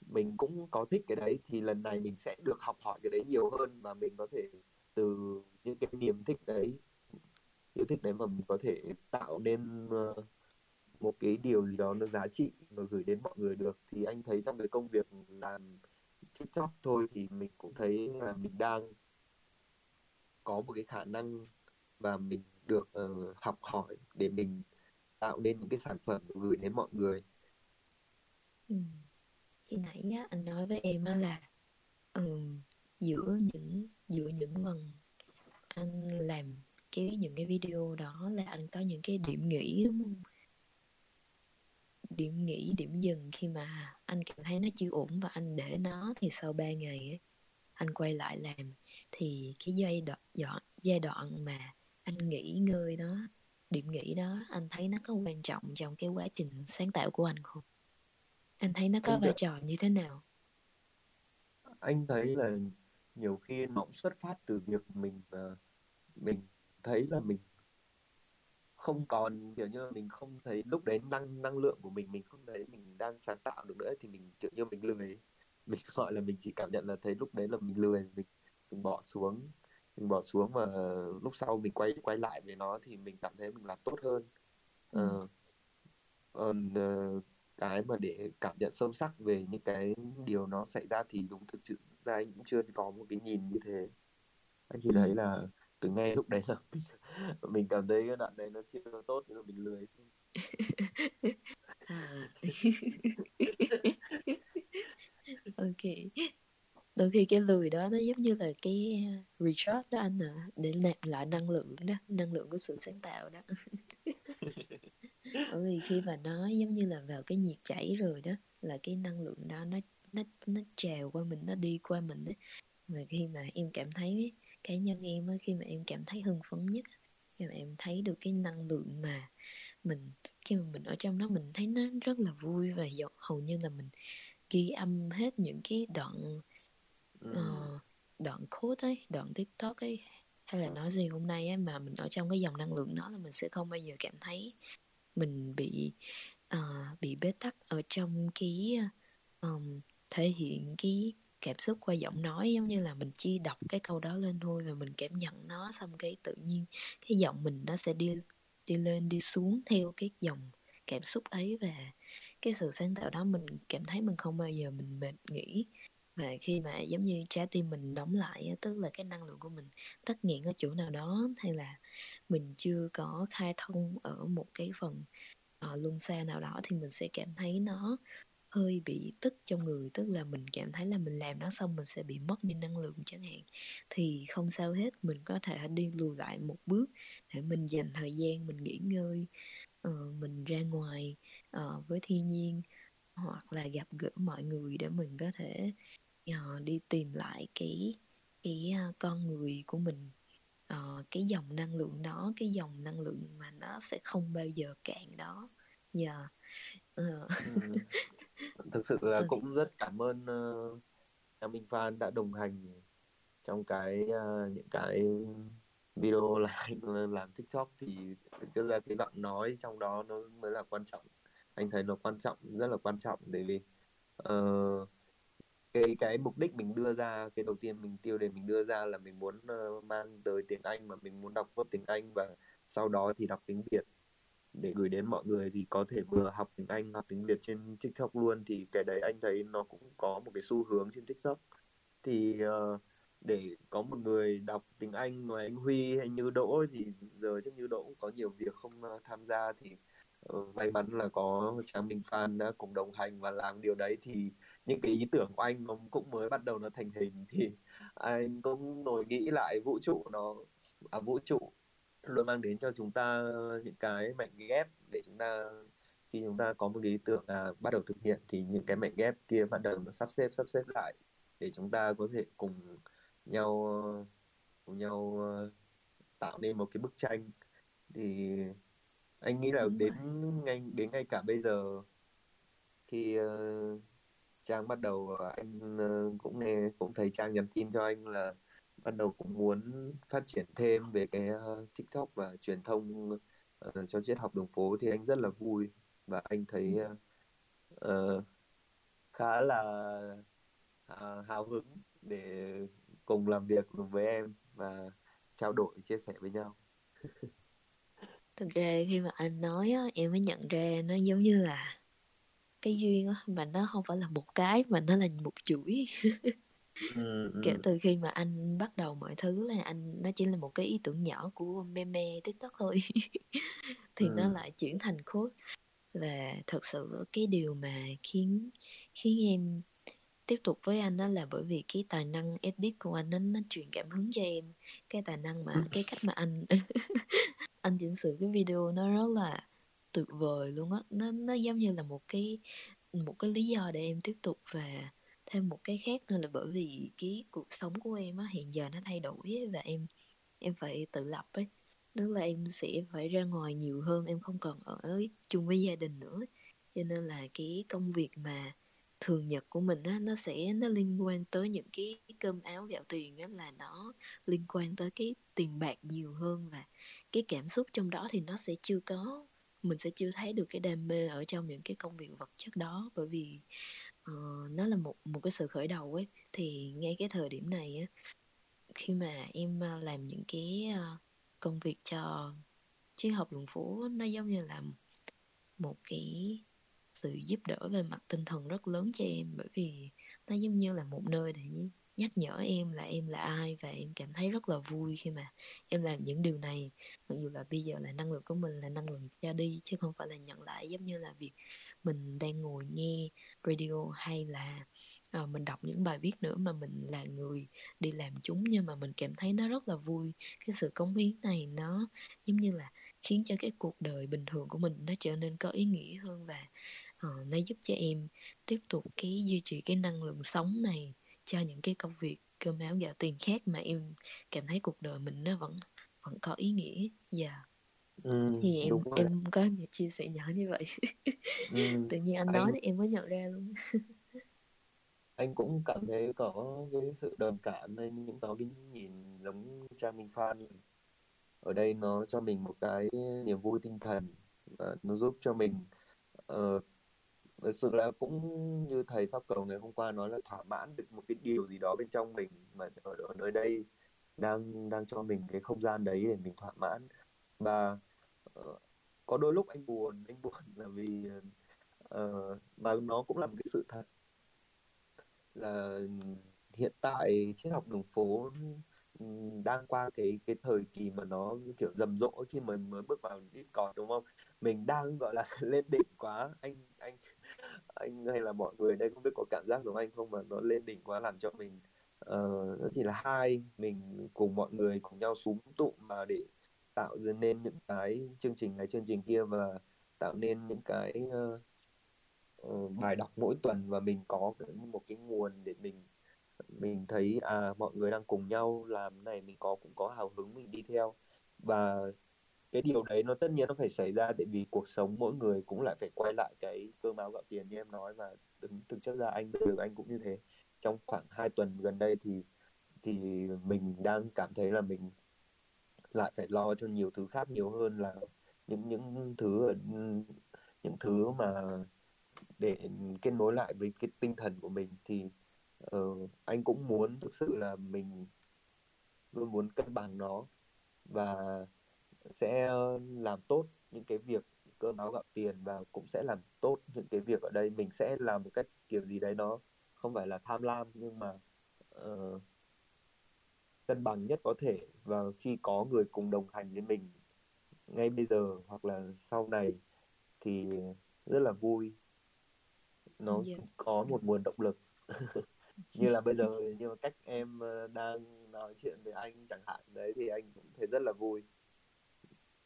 [SPEAKER 2] mình cũng có thích cái đấy thì lần này mình sẽ được học hỏi cái đấy nhiều hơn và mình có thể từ những cái niềm thích đấy yêu thích đấy mà mình có thể tạo nên uh, một cái điều gì đó nó giá trị và gửi đến mọi người được thì anh thấy trong cái công việc làm tiktok thôi thì mình cũng thấy là mình đang có một cái khả năng và mình được uh, học hỏi để mình tạo nên những cái sản phẩm gửi đến mọi người
[SPEAKER 1] ừ. khi nãy nhá anh nói với em là um, giữa những giữa những lần anh làm cái những cái video đó là anh có những cái điểm nghỉ đúng không điểm nghỉ điểm dừng khi mà anh cảm thấy nó chưa ổn và anh để nó thì sau 3 ngày ấy, anh quay lại làm. Thì cái giai đoạn giai đoạn mà anh nghỉ ngơi đó điểm nghỉ đó anh thấy nó có quan trọng trong cái quá trình sáng tạo của anh không? Anh thấy nó có anh vai trò như thế nào?
[SPEAKER 2] Anh thấy là nhiều khi nó xuất phát từ việc mình uh, mình thấy là mình không còn kiểu như là mình không thấy lúc đấy năng năng lượng của mình mình không thấy mình đang sáng tạo được nữa thì mình kiểu như mình lười mình gọi là mình chỉ cảm nhận là thấy lúc đấy là mình lười mình mình bỏ xuống mình bỏ xuống và lúc sau mình quay quay lại về nó thì mình cảm thấy mình làm tốt hơn. Ừ. uh, uh, cái mà để cảm nhận sâu sắc về những cái điều nó xảy ra thì đúng thực sự ra anh cũng chưa có một cái nhìn như thế. Anh chỉ thấy là từ ngay lúc đấy là mình, mình cảm thấy cái đoạn đấy nó chưa tốt nên là mình lười
[SPEAKER 1] à. ok. Đôi khi cái lười đó nó giống như là cái uh, recharge đó anh à để nạp lại năng lượng đó năng lượng của sự sáng tạo đó. Bởi vì khi mà nó giống như là vào cái nhiệt chảy rồi đó là cái năng lượng đó nó nó nó trèo qua mình nó đi qua mình ấy. Và khi mà em cảm thấy cá nhân em á khi mà em cảm thấy hưng phấn nhất khi mà em thấy được cái năng lượng mà mình khi mà mình ở trong đó mình thấy nó rất là vui và hầu như là mình ghi âm hết những cái đoạn uh, đoạn code ấy đoạn tiktok ấy hay là nói gì hôm nay ấy mà mình ở trong cái dòng năng lượng đó là mình sẽ không bao giờ cảm thấy mình bị uh, bị bế tắc ở trong cái um, thể hiện cái cảm xúc qua giọng nói giống như là mình chỉ đọc cái câu đó lên thôi và mình cảm nhận nó xong cái tự nhiên cái giọng mình nó sẽ đi đi lên đi xuống theo cái dòng cảm xúc ấy. Và cái sự sáng tạo đó mình cảm thấy mình không bao giờ mình mệt nghỉ. Và khi mà giống như trái tim mình đóng lại tức là cái năng lượng của mình tắt nghẽn ở chỗ nào đó hay là mình chưa có khai thông ở một cái phần uh, luân xa nào đó thì mình sẽ cảm thấy nó hơi bị tức trong người tức là mình cảm thấy là mình làm nó xong mình sẽ bị mất đi năng lượng chẳng hạn. Thì không sao hết mình có thể đi lùi lại một bước để mình dành thời gian mình nghỉ ngơi uh, mình ra ngoài uh, với thiên nhiên hoặc là gặp gỡ mọi người để mình có thể uh, đi tìm lại cái cái uh, con người của mình. Uh, cái dòng năng lượng đó cái dòng năng lượng mà nó sẽ không bao giờ cạn đó. Yeah
[SPEAKER 2] ừ thực sự là ừ. cũng rất cảm ơn uh, em Minh Phan đã đồng hành trong cái uh, những cái video làm làm TikTok. Thì thực ra cái giọng nói trong đó nó mới là quan trọng. Anh thấy nó quan trọng rất là quan trọng. Bởi vì uh, cái cái mục đích mình đưa ra cái đầu tiên mình tiêu đề mình đưa ra là mình muốn uh, mang tới tiếng Anh mà mình muốn đọc tốt tiếng Anh và sau đó thì đọc tiếng Việt để gửi đến mọi người thì có thể vừa học tiếng Anh học tiếng Việt trên TikTok luôn thì cái đấy anh thấy nó cũng có một cái xu hướng trên TikTok. Thì uh, để có một người đọc tiếng Anh ngoài anh Huy hay Như Đỗ thì giờ chắc Như Đỗ cũng có nhiều việc không uh, tham gia thì uh, may mắn là có Trang Minh Phan đã cùng đồng hành và làm điều đấy. Thì những cái ý tưởng của anh nó cũng mới bắt đầu nó thành hình. Thì anh cũng nổi nghĩ lại vũ trụ nó à, vũ trụ luôn mang đến cho chúng ta những cái mảnh ghép để chúng ta khi chúng ta có một cái ý tưởng à, bắt đầu thực hiện thì những cái mảnh ghép kia bắt đầu sắp xếp sắp xếp lại để chúng ta có thể cùng nhau cùng nhau tạo nên một cái bức tranh. Thì anh nghĩ là đến ngay đến ngay cả bây giờ khi uh, trang bắt đầu anh uh, cũng nghe cũng thấy trang nhắn tin cho anh là bắt đầu cũng muốn phát triển thêm về cái uh, tiktok và truyền thông uh, cho triết học đường phố thì anh rất là vui. Và anh thấy uh, khá là uh, hào hứng để cùng làm việc với em và trao đổi chia sẻ với nhau.
[SPEAKER 1] Thực ra khi mà anh nói á, em mới nhận ra nó giống như là cái duyên á mà nó không phải là một cái mà nó là một chuỗi ừ, kể từ khi mà anh bắt đầu mọi thứ là anh nó chỉ là một cái ý tưởng nhỏ của meme tiktok thôi. Thì ừ. nó lại chuyển thành khối và thật sự cái điều mà khiến khiến em tiếp tục với anh đó là bởi vì cái tài năng edit của anh nó, nó truyền cảm hứng cho em. Cái tài năng mà cái cách mà anh anh chỉnh sửa cái video nó rất là tuyệt vời luôn á. Nó nó giống như là một cái một cái lý do để em tiếp tục và thêm một cái khác nữa là bởi vì cái cuộc sống của em á hiện giờ nó thay đổi ấy, và em em phải tự lập ấy. Tức là em sẽ phải ra ngoài nhiều hơn em không còn ở chung với gia đình nữa. Cho nên là cái công việc mà thường nhật của mình á nó sẽ nó liên quan tới những cái cơm áo gạo tiền á là nó liên quan tới cái tiền bạc nhiều hơn và cái cảm xúc trong đó thì nó sẽ chưa có mình sẽ chưa thấy được cái đam mê ở trong những cái công việc vật chất đó. Bởi vì uh, nó là một một cái sự khởi đầu ấy. Thì ngay cái thời điểm này á khi mà em làm những cái uh, công việc cho triết học đường phố nó giống như là một cái sự giúp đỡ về mặt tinh thần rất lớn cho em. Bởi vì nó giống như là một nơi để nhắc nhở em là em là ai và em cảm thấy rất là vui khi mà em làm những điều này. Mặc dù là bây giờ là năng lượng của mình là năng lượng cho đi chứ không phải là nhận lại giống như là việc mình đang ngồi nghe radio hay là uh, mình đọc những bài viết nữa mà mình là người đi làm chúng nhưng mà mình cảm thấy nó rất là vui. Cái sự cống hiến này nó giống như là khiến cho cái cuộc đời bình thường của mình nó trở nên có ý nghĩa hơn và uh, nó giúp cho em tiếp tục cái duy trì cái năng lượng sống này cho những cái công việc cơm áo gạo tiền khác mà em cảm thấy cuộc đời mình nó vẫn vẫn có ý nghĩa. Dạ. Yeah. ừ, thì em em có những chia sẻ nhỏ như vậy. Ừ, tự nhiên anh, anh nói thì em mới nhận ra luôn.
[SPEAKER 2] Anh cũng cảm thấy có cái sự đồng cảm hay những có cái nhìn giống Trang Minh Phan ở đây nó cho mình một cái niềm vui tinh thần và nó giúp cho mình uh, thực sự là cũng như thầy pháp cầu ngày hôm qua nói là thỏa mãn được một cái điều gì đó bên trong mình mà ở, ở nơi đây đang đang cho mình cái không gian đấy để mình thỏa mãn và uh, có đôi lúc anh buồn anh buồn là vì uh, và nó cũng là một cái sự thật là hiện tại triết học đường phố đang qua cái cái thời kỳ mà nó kiểu rầm rộ khi mà mới bước vào Discord đúng không? Mình đang gọi là lên đỉnh quá anh anh anh hay là mọi người đây không biết có cảm giác giống anh không mà nó lên đỉnh quá làm cho mình uh, chỉ là hai mình cùng mọi người cùng nhau súng tụ mà để tạo ra nên những cái chương trình này chương trình kia và tạo nên những cái uh, uh, bài đọc mỗi tuần và mình có một cái nguồn để mình mình thấy à mọi người đang cùng nhau làm này mình có cũng có hào hứng mình đi theo. Và cái điều đấy nó tất nhiên nó phải xảy ra tại vì cuộc sống mỗi người cũng lại phải quay lại cái cơm áo gạo tiền như em nói và thực chất ra anh được anh cũng như thế. Trong khoảng 2 tuần gần đây thì thì mình đang cảm thấy là mình lại phải lo cho nhiều thứ khác nhiều hơn là những những thứ những thứ mà để kết nối lại với cái tinh thần của mình thì uh, anh cũng muốn thực sự là mình luôn muốn cân bằng nó. Và sẽ làm tốt những cái việc cơm áo gạo tiền và cũng sẽ làm tốt những cái việc ở đây. Mình sẽ làm một cách kiểu gì đấy nó không phải là tham lam nhưng mà uh, cân bằng nhất có thể. Và khi có người cùng đồng hành với mình ngay bây giờ hoặc là sau này thì rất là vui. Nó yeah. Có một nguồn động lực. Như là bây giờ như mà cách em ờ, đang nói chuyện với anh chẳng hạn đấy thì anh cũng thấy rất là vui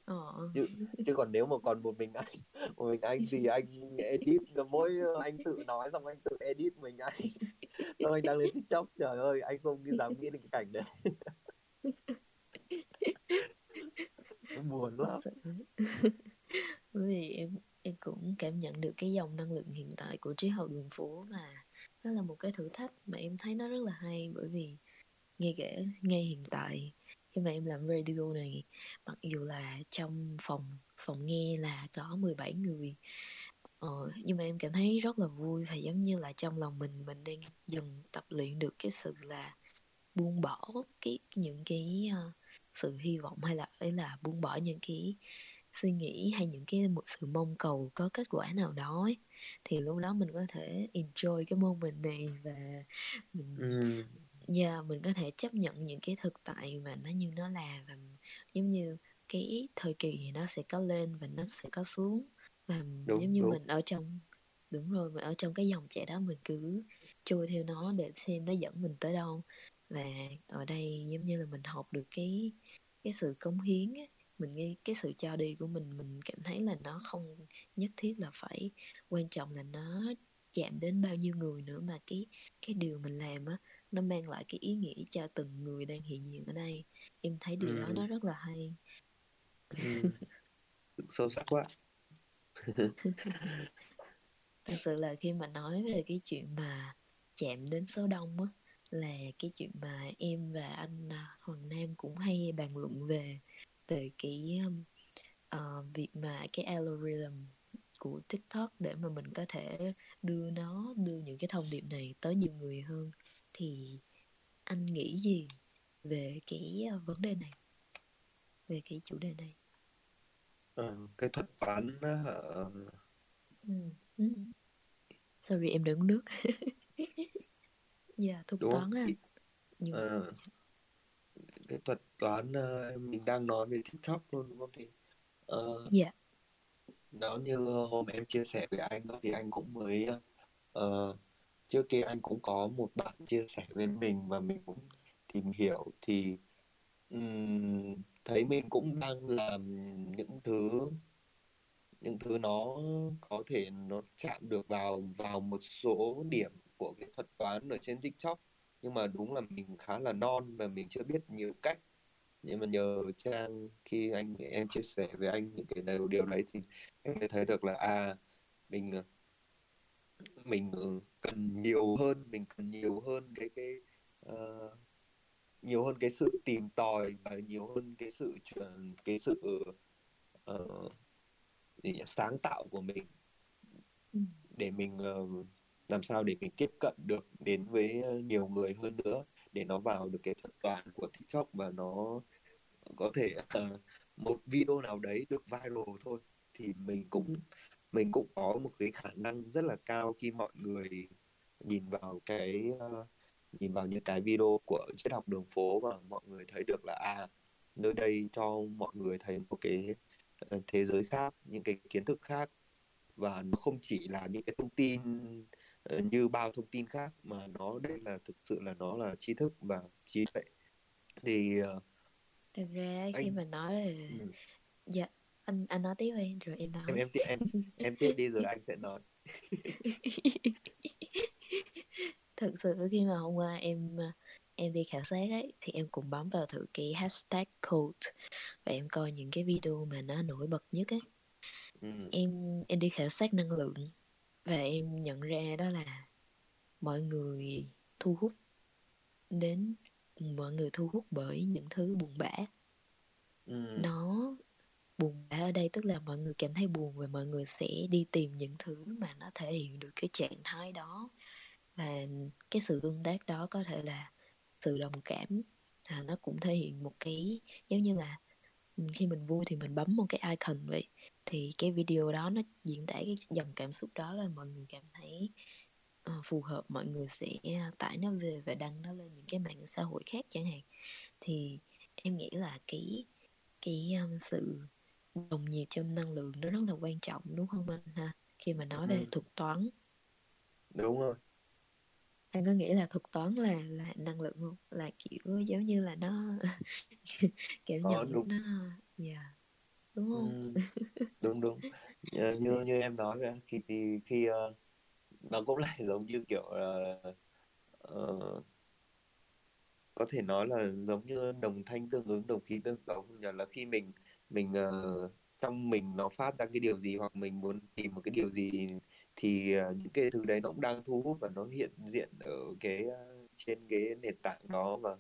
[SPEAKER 2] ờ. chứ chứ còn nếu mà còn một mình anh một mình anh thì anh edit mỗi anh tự nói xong anh tự edit mình anh. Xong anh đăng lên tiktok trời ơi anh không dám nghĩ đến cái cảnh đấy. Buồn lắm.
[SPEAKER 1] bởi vì em em cũng cảm nhận được cái dòng năng lượng hiện tại của triết học đường phố mà đó là một cái thử thách mà em thấy nó rất là hay. Bởi vì ngay cả ngay hiện tại khi mà em làm radio này mặc dù là trong phòng phòng nghe là có 17 người ờ, nhưng mà em cảm thấy rất là vui và giống như là trong lòng mình mình đang dần tập luyện được cái sự là buông bỏ cái những cái uh, sự hy vọng hay là ấy là buông bỏ những cái suy nghĩ hay những cái một sự mong cầu có kết quả nào đó ấy, thì lúc đó mình có thể enjoy cái môn mình này và mình ừ yeah, mình có thể chấp nhận những cái thực tại mà nó như nó là và giống như cái thời kỳ thì nó sẽ có lên và nó sẽ có xuống và đúng, giống như đúng. mình ở trong đúng rồi mình ở trong cái dòng chảy đó mình cứ trôi theo nó để xem nó dẫn mình tới đâu và ở đây giống như là mình học được cái cái sự cống hiến ấy. mình nghe cái sự cho đi của mình mình cảm thấy là nó không nhất thiết là phải quan trọng là nó chạm đến bao nhiêu người nữa mà cái cái điều mình làm á nó mang lại cái ý nghĩa cho từng người đang hiện diện ở đây em thấy điều ừ. đó nó rất là hay
[SPEAKER 2] ừ. sâu sắc quá
[SPEAKER 1] thật sự là khi mà nói về cái chuyện mà chạm đến số đông á là cái chuyện mà em và anh à, Hoàng Nam cũng hay bàn luận về về cái uh, việc mà cái algorithm của TikTok để mà mình có thể đưa nó đưa những cái thông điệp này tới nhiều người hơn thì anh nghĩ gì về cái uh, vấn đề này về cái chủ đề này
[SPEAKER 2] ờ, cái thuật toán uh...
[SPEAKER 1] ừ. Ừ. sorry em đừng nước Dạ, thuật
[SPEAKER 2] đúng
[SPEAKER 1] toán
[SPEAKER 2] à. Nhưng... Ờ, cái thuật toán uh, mình đang nói về TikTok luôn đúng không thì uh, dạ nó như hôm em chia sẻ với anh đó thì anh cũng mới uh, trước kia anh cũng có một bạn chia sẻ với mình và mình cũng tìm hiểu thì um, thấy mình cũng đang làm những thứ những thứ nó có thể nó chạm được vào vào một số điểm của cái thuật toán ở trên TikTok. Nhưng mà đúng là mình khá là non và mình chưa biết nhiều cách. Nhưng mà nhờ trang khi anh em chia sẻ với anh những cái điều điều đấy thì em mới thấy được là à mình ờ, mình ừ, cần nhiều hơn mình cần nhiều hơn cái cái uh, nhiều hơn cái sự tìm tòi và nhiều hơn cái sự cái sự uh, sáng tạo của mình ừ. để mình uh, làm sao để mình tiếp cận được đến với nhiều người hơn nữa để nó vào được cái thuật toán của TikTok và nó có thể uh, một video nào đấy được viral thôi thì mình cũng mình cũng có một cái khả năng rất là cao khi mọi người nhìn vào cái uh, nhìn vào những cái video của triết học đường phố và mọi người thấy được là à nơi đây cho mọi người thấy một cái thế giới khác những cái kiến thức khác. Và nó không chỉ là những cái thông tin Ờ, như bao thông tin khác mà nó đây là thực sự là nó là tri thức và trí tuệ. Thì
[SPEAKER 1] thực ra anh... khi mà nói ừ. dạ anh anh nói tiếp đi rồi em nói
[SPEAKER 2] em em em em tiếp đi rồi anh sẽ nói
[SPEAKER 1] thực sự khi mà hôm qua em em đi khảo sát ấy thì em cũng bấm vào thử cái hashtag code và em coi những cái video mà nó nổi bật nhất ấy ừ. em em đi khảo sát năng lượng và em nhận ra đó là mọi người thu hút đến mọi người thu hút bởi những thứ buồn bã ừ. nó buồn bã ở đây tức là mọi người cảm thấy buồn và mọi người sẽ đi tìm những thứ mà nó thể hiện được cái trạng thái đó. Và cái sự tương tác đó có thể là sự đồng cảm à, nó cũng thể hiện một cái giống như là ừ, khi mình vui thì mình bấm một cái icon vậy. Thì cái video đó nó diễn tả cái dòng cảm xúc đó là mọi người cảm thấy uh, phù hợp mọi người sẽ à, tải nó về và đăng nó lên những cái mạng xã hội khác chẳng hạn. Thì em nghĩ là cái cái um, sự đồng nhịp trong năng lượng nó rất là quan trọng đúng không anh ha? Khi mà nói về ừ. thuật toán.
[SPEAKER 2] Đúng rồi.
[SPEAKER 1] Anh có nghĩ là thuật toán là là năng lượng không? Là kiểu giống như là nó kiểu
[SPEAKER 2] ờ, nhận đúng.
[SPEAKER 1] nó dạ yeah đúng không?
[SPEAKER 2] Ừ, đúng đúng. Như như, như em nói khi thì khi uh, nó cũng lại giống như kiểu uh, uh, có thể nói là giống như đồng thanh tương ứng đồng khí tương ứng nhờ là khi mình mình uh, trong mình nó phát ra cái điều gì hoặc mình muốn tìm một cái điều gì thì uh, những cái thứ đấy nó cũng đang thu hút và nó hiện diện ở cái uh, trên cái nền tảng đó và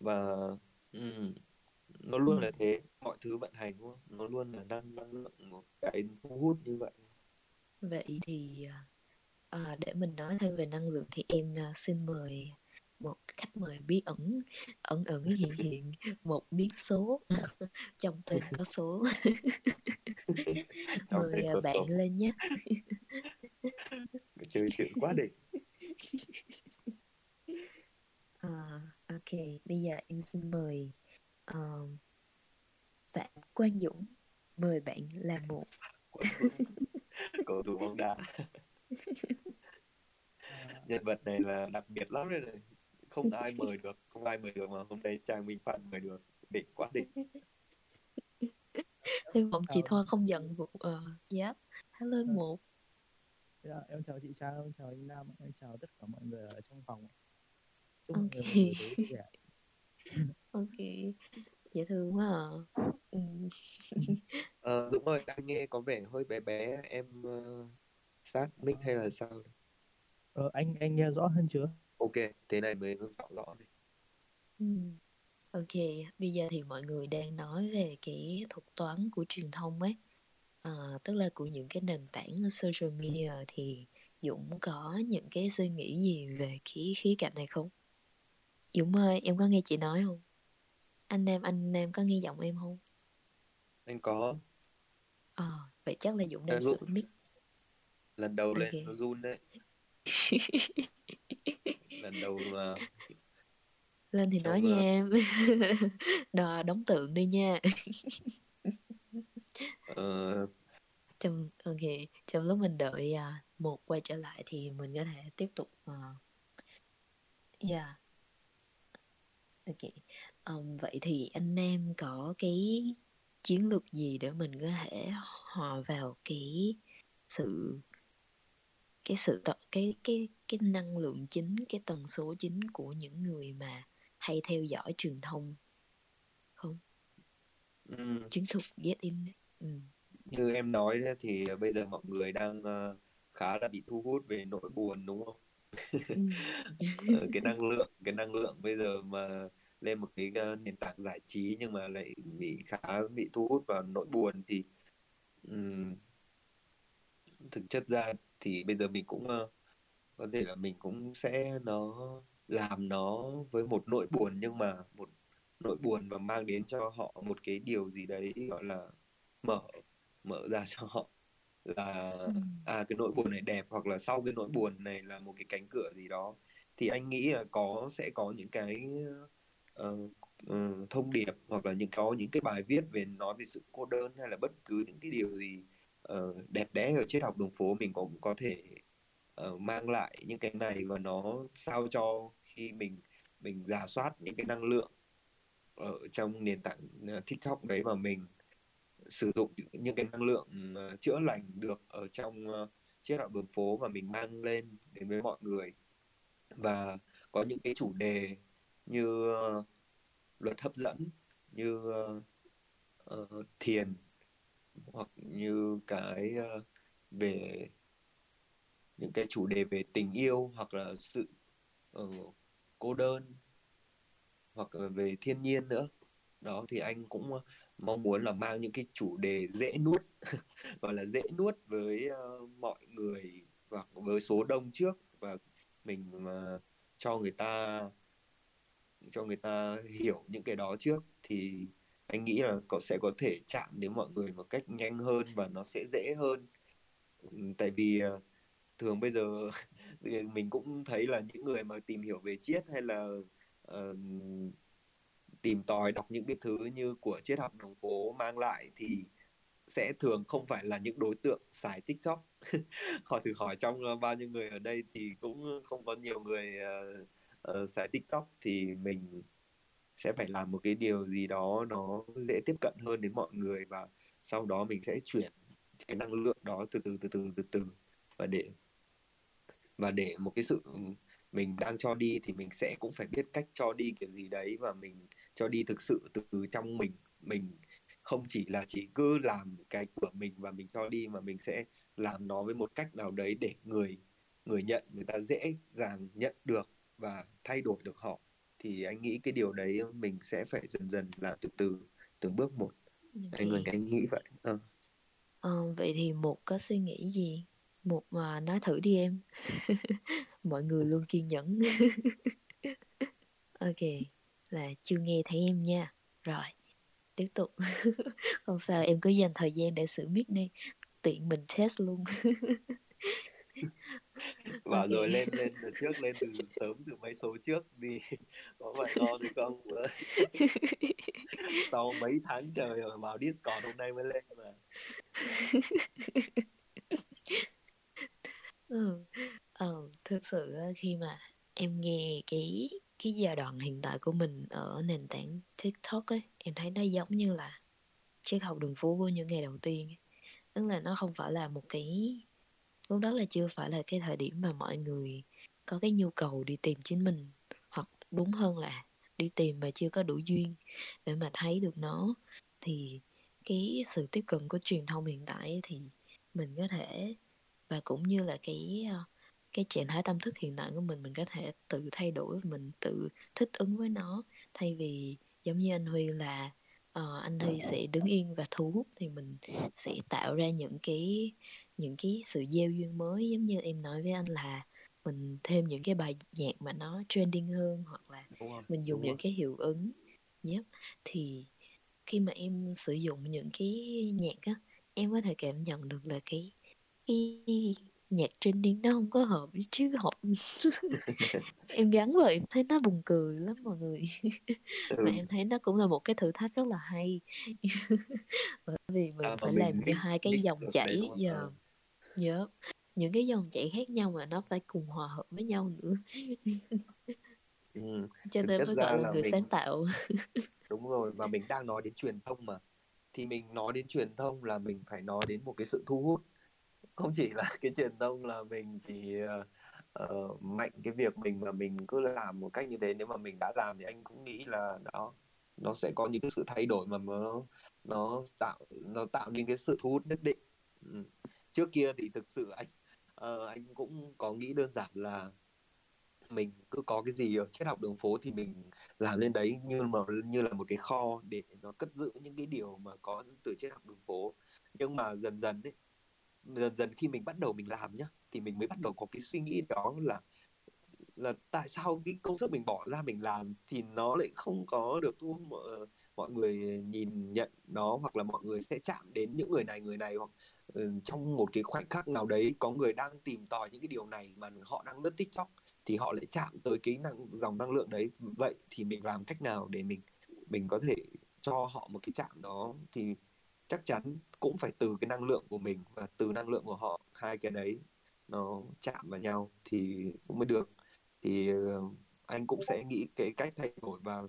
[SPEAKER 2] và um, nó luôn là thế. Mọi thứ vận hành đúng không? Nó luôn là năng năng lượng một cái thu hút như vậy.
[SPEAKER 1] Vậy thì à, để mình nói thêm về năng lượng thì em xin mời khách mời bí ẩn ẩn ẩn hiện hiện một biến số trong tên có số. Mời có bạn số. lên nhé.
[SPEAKER 2] Chơi chuyện quá đi.
[SPEAKER 1] À, ok bây giờ em xin mời uh, Phạm Quang Dũng mời bạn là một.
[SPEAKER 2] Cầu thủ bóng đá. Nhân vật này là đặc biệt lắm đây này không ai mời được không ai mời được mà hôm nay trang minh phạm mời được. Đỉnh quá đỉnh.
[SPEAKER 1] Hy vọng chị Thoa không giận vụ uh, giáp hello
[SPEAKER 3] à.
[SPEAKER 1] một.
[SPEAKER 3] Dạ, em chào chị Trang em chào anh Nam em chào tất cả mọi người ở trong phòng
[SPEAKER 1] Chúc ok. ok. Dễ thương quá à. Ừ.
[SPEAKER 2] ờ, Dũng ơi anh nghe có vẻ hơi bé bé em uh, sát mic hay là sao?
[SPEAKER 3] Ờ, anh anh nghe rõ hơn chưa
[SPEAKER 2] ok thế này mới rõ rõ đi.
[SPEAKER 1] Ừ. ok bây giờ thì mọi người đang nói về cái thuật toán của truyền thông ấy. À, tức là của những cái nền tảng social media thì Dũng có những cái suy nghĩ gì về cái khía cạnh này không? Dũng ơi em có nghe chị nói không? Anh em anh em có nghe giọng em không?
[SPEAKER 2] Anh có.
[SPEAKER 1] Ờ à, vậy chắc là Dũng đang sửa mic.
[SPEAKER 2] Lần đầu okay. lên nó run đấy lần đầu mà
[SPEAKER 1] lên thì nói nha em. Đò đóng tượng đi nha. Ờ... trong ok trong lúc mình đợi uh, một quay trở lại thì mình có thể tiếp tục uh... yeah ok um, vậy thì anh em có cái chiến lược gì để mình có thể hòa vào cái sự cái sự cái cái cái năng lượng chính cái tần số chính của những người mà hay theo dõi truyền thông không
[SPEAKER 2] ừ.
[SPEAKER 1] chiến thuật get in ừ.
[SPEAKER 2] như em nói thì bây giờ mọi người đang uh, khá là bị thu hút về nỗi buồn đúng không ừ. Ờ, cái năng lượng cái năng lượng bây giờ mà lên một cái nền tảng giải trí nhưng mà lại bị khá bị thu hút vào nỗi buồn thì um, thực chất ra thì bây giờ mình cũng uh, có thể là mình cũng sẽ nó làm nó với một nỗi buồn nhưng mà một nỗi buồn và mang đến cho họ một cái điều gì đấy gọi là mở mở ra cho họ là à cái nỗi buồn này đẹp hoặc là sau cái nỗi buồn này là một cái cánh cửa gì đó. Thì anh nghĩ là có sẽ có những cái uh, uh, thông điệp hoặc là những có những cái bài viết về nói về sự cô đơn hay là bất cứ những cái điều gì uh, đẹp đẽ ở triết học đường phố mình cũng có thể uh, mang lại những cái này và nó sao cho khi mình mình giả soát những cái năng lượng ở trong nền tảng ờ, TikTok đấy mà mình sử dụng những cái năng lượng chữa lành được ở trong triết học đường phố và mình mang lên đến với mọi người. Và có những cái chủ đề như luật hấp dẫn như uh, uh, thiền hoặc như cái uh, về những cái chủ đề về tình yêu hoặc là sự uh, cô đơn hoặc về thiên nhiên nữa. Đó thì anh cũng ờ, mong muốn là mang những cái chủ đề dễ nuốt gọi là dễ nuốt với uh, mọi người và với số đông trước và mình uh, cho người ta cho người ta hiểu những cái đó trước. Thì anh nghĩ là cậu sẽ có thể chạm đến mọi người một cách nhanh hơn và nó sẽ dễ hơn tại vì ờ, thường bây giờ mình cũng thấy là những người mà tìm hiểu về triết hay là uh, tìm tòi đọc những cái thứ như của triết học đường phố mang lại thì sẽ thường không phải là những đối tượng xài TikTok. hỏi thử hỏi trong ờ, bao nhiêu người ở đây thì cũng không có nhiều người uh, uh, xài TikTok thì mình sẽ phải làm một cái điều gì đó nó dễ tiếp cận hơn đến mọi người và sau đó mình sẽ chuyển cái năng lượng đó từ từ từ từ từ từ và để và để một cái sự ừ, mình đang cho đi thì mình sẽ cũng phải biết cách cho đi kiểu gì đấy và mình cho đi thực sự từ trong mình. Mình không chỉ là chỉ cứ làm cái của mình và mình cho đi mà mình sẽ làm nó với một cách nào đấy để người người nhận, người ta dễ dàng nhận được và thay đổi được họ thì anh nghĩ cái điều đấy mình sẽ phải dần dần làm từ từ từng bước một. Anh người anh nghĩ vậy? Ờ.
[SPEAKER 1] Ờ, vậy thì một có suy nghĩ gì? Một mà nói thử đi em. Mọi người luôn kiên nhẫn. Ok là chưa nghe thấy em nha. Rồi tiếp tục. Không sao em cứ dành thời gian để xử mic đi. Tiện mình test luôn
[SPEAKER 2] okay. rồi lên lên từ trước lên từ sớm từ mấy số trước đi có phải lo gì không sau mấy tháng trời rồi vào discord hôm nay mới lên mà
[SPEAKER 1] ừ. ừ thực sự khi mà em nghe cái cái giai đoạn hiện tại của mình ở nền tảng tiktok ấy em thấy nó giống như là triết học đường phố của những ngày đầu tiên tức là nó không phải là một cái lúc đó là chưa phải là cái thời điểm mà mọi người có cái nhu cầu đi tìm chính mình hoặc đúng hơn là đi tìm mà chưa có đủ duyên để mà thấy được nó. Thì cái sự tiếp cận của truyền thông hiện tại thì mình có thể và cũng như là cái ờ, cái trạng thái tâm thức hiện tại của mình mình có thể tự thay đổi mình tự thích ứng với nó. Thay vì giống như anh Huy là uh, anh Huy sẽ đứng yên và thu hút thì mình sẽ tạo ra những cái những cái sự gieo duyên mới giống như em nói với anh là mình thêm những cái bài nhạc mà nó trending hơn hoặc là mình dùng những cái hiệu ứng yep. thì khi mà em sử dụng những cái nhạc á em có thể cảm nhận được là cái cái nhạc trending nó không có hợp với chứ học. Em gắn vào em thấy nó buồn cười lắm mọi người. Ừ. mà em thấy nó cũng là một cái thử thách rất là hay. Bởi vì mình à, phải làm cho hai cái dòng chảy giờ nhớ những cái dòng chảy khác nhau mà nó phải cùng hòa hợp với nhau nữa.
[SPEAKER 2] Ừ.
[SPEAKER 1] cho nên mới gọi là, là người mình... sáng tạo.
[SPEAKER 2] Đúng rồi và mình đang nói đến truyền thông mà. Thì mình nói đến truyền thông là mình phải nói đến một cái sự thu hút. Không chỉ là cái truyền thông là mình chỉ uh, mạnh cái việc mình mà mình cứ làm một cách như thế. Nếu mà mình đã làm thì anh cũng nghĩ là đó nó sẽ có những cái sự thay đổi mà nó nó tạo nó tạo nên cái sự thu hút nhất định. Ừ trước kia thì thực sự anh uh, anh cũng có nghĩ đơn giản là mình cứ có cái gì ở triết học đường phố thì mình làm lên đấy như mà như là một cái kho để nó cất giữ những cái điều mà có từ triết học đường phố. Nhưng mà dần dần ấy dần dần khi mình bắt đầu mình làm nhá thì mình mới bắt đầu có cái suy nghĩ đó là là tại sao cái công sức mình bỏ ra mình làm thì nó lại không có được thu mọi, ờ, mọi người nhìn nhận nó hoặc là mọi người sẽ chạm đến những người này người này hoặc Ờ, trong một cái khoảnh khắc nào đấy có người đang tìm tòi những cái điều này mà họ đang lướt tiktok thì họ lại chạm tới cái năng, dòng năng lượng đấy. Vậy thì mình làm cách nào để mình mình có thể cho họ một cái chạm đó? Thì chắc chắn cũng phải từ cái năng lượng của mình và từ năng lượng của họ, hai cái đấy nó chạm vào nhau thì cũng mới được. Thì ờ, anh cũng sẽ nghĩ cái cách thay đổi và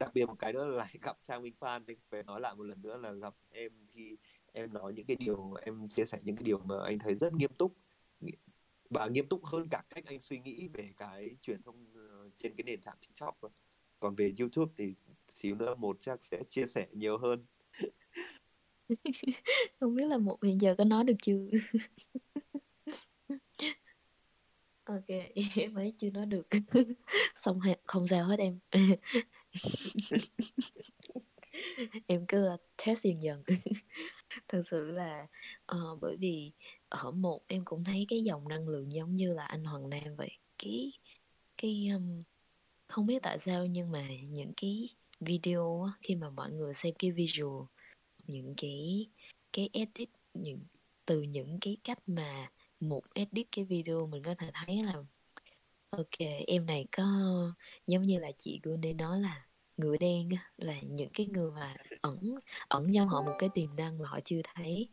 [SPEAKER 2] đặc biệt một cái nữa là gặp Trang Minh Phan thì phải nói lại một lần nữa là gặp em thì em nói những cái điều, em chia sẻ những cái điều mà anh thấy rất nghiêm túc. Và nghiêm túc hơn cả cách anh suy nghĩ về cái truyền thông ờ, trên cái nền tảng TikTok còn về YouTube thì xíu nữa một chắc sẽ chia sẻ nhiều hơn.
[SPEAKER 1] Không biết là một hiện giờ có nói được chưa? Ok, em ấy chưa nói được. Xong không sao hết em. em cứ uh, test dần dần. Thật sự là uh, bởi vì ở một em cũng thấy cái dòng năng lượng giống như là anh Hoàng Nam vậy. Cái cái um, không biết tại sao nhưng mà những cái video khi mà mọi người xem cái visual những cái cái edit những từ những cái cách mà một edit cái video mình có thể thấy là ok em này có giống như là chị Gune nói là người đen là những cái người mà ẩn ẩn trong họ một cái tiềm năng mà họ chưa thấy.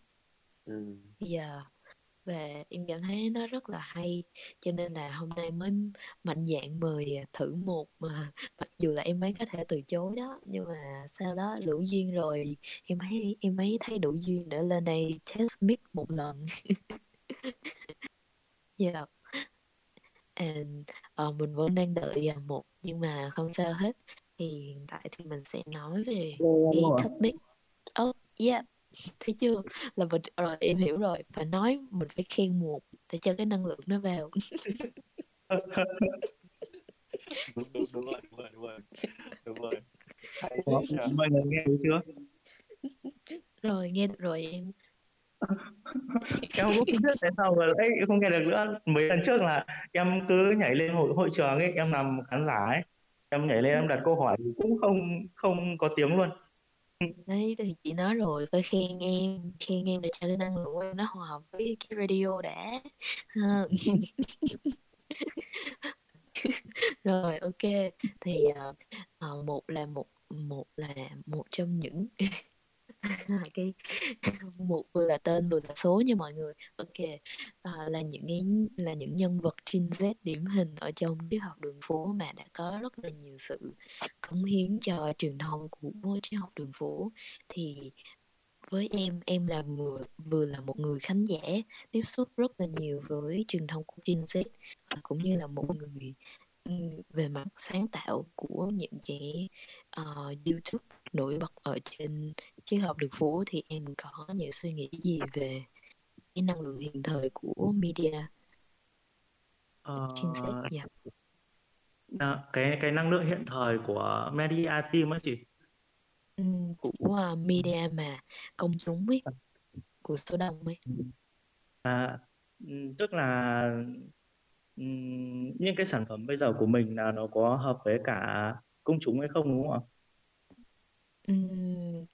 [SPEAKER 1] Ừ. yeah và em cảm thấy nó rất là hay cho nên là hôm nay mới mạnh dạn mời à, thử một mà mặc dù là em ấy có thể từ chối đó nhưng mà sau đó đủ duyên rồi em thấy em ấy thấy đủ duyên để lên đây test mic một lần. Yeah and uh, mình vẫn đang đợi à, một nhưng mà không sao hết thì hiện tại thì mình sẽ nói về cái topic oh yeah thấy chưa? Là mình rồi em hiểu rồi phải nói mình phải khen một để cho cái năng lượng nó vào.
[SPEAKER 2] Đúng đúng đúng rồi đúng rồi đúng rồi. Đúng rồi.
[SPEAKER 3] Mọi người nghe được chưa?
[SPEAKER 1] Rồi nghe được rồi em.
[SPEAKER 3] Em cũng không biết tại sao mà ấy không nghe được nữa. Mấy lần trước là em cứ nhảy lên hội hội trường ấy em làm khán giả ấy em nhảy lên em đặt câu hỏi cũng không không có tiếng luôn.
[SPEAKER 1] Đấy thì chị nói rồi phải khen em khen em để cho cái năng lượng của em nó hòa hợp với cái radio đã. Rồi ok. Thì uh, uh, một là một một là một trong những cái một vừa là tên vừa là số nha mọi người. Ok à, là những cái là những nhân vật Gen Z điển hình ở trong triết học đường phố mà đã có rất là nhiều sự cống hiến cho truyền thông của triết học đường phố. Thì với em em là vừa vừa là một người khán giả tiếp xúc rất là nhiều với truyền thông của Gen Z và cũng như là một người ừ, về mặt sáng tạo của những cái uh, YouTube nổi bật ở trên triết học đường phố thì em có những suy nghĩ gì về cái năng lượng hiện thời của media
[SPEAKER 3] uh, yeah. à, cái cái năng lượng hiện thời của media team á chị
[SPEAKER 1] ừ, của uh, media mà công chúng ấy của số đông ấy
[SPEAKER 3] à tức là những cái sản phẩm bây giờ của mình là nó có hợp với cả công chúng hay không đúng không ạ?
[SPEAKER 1] Ừm,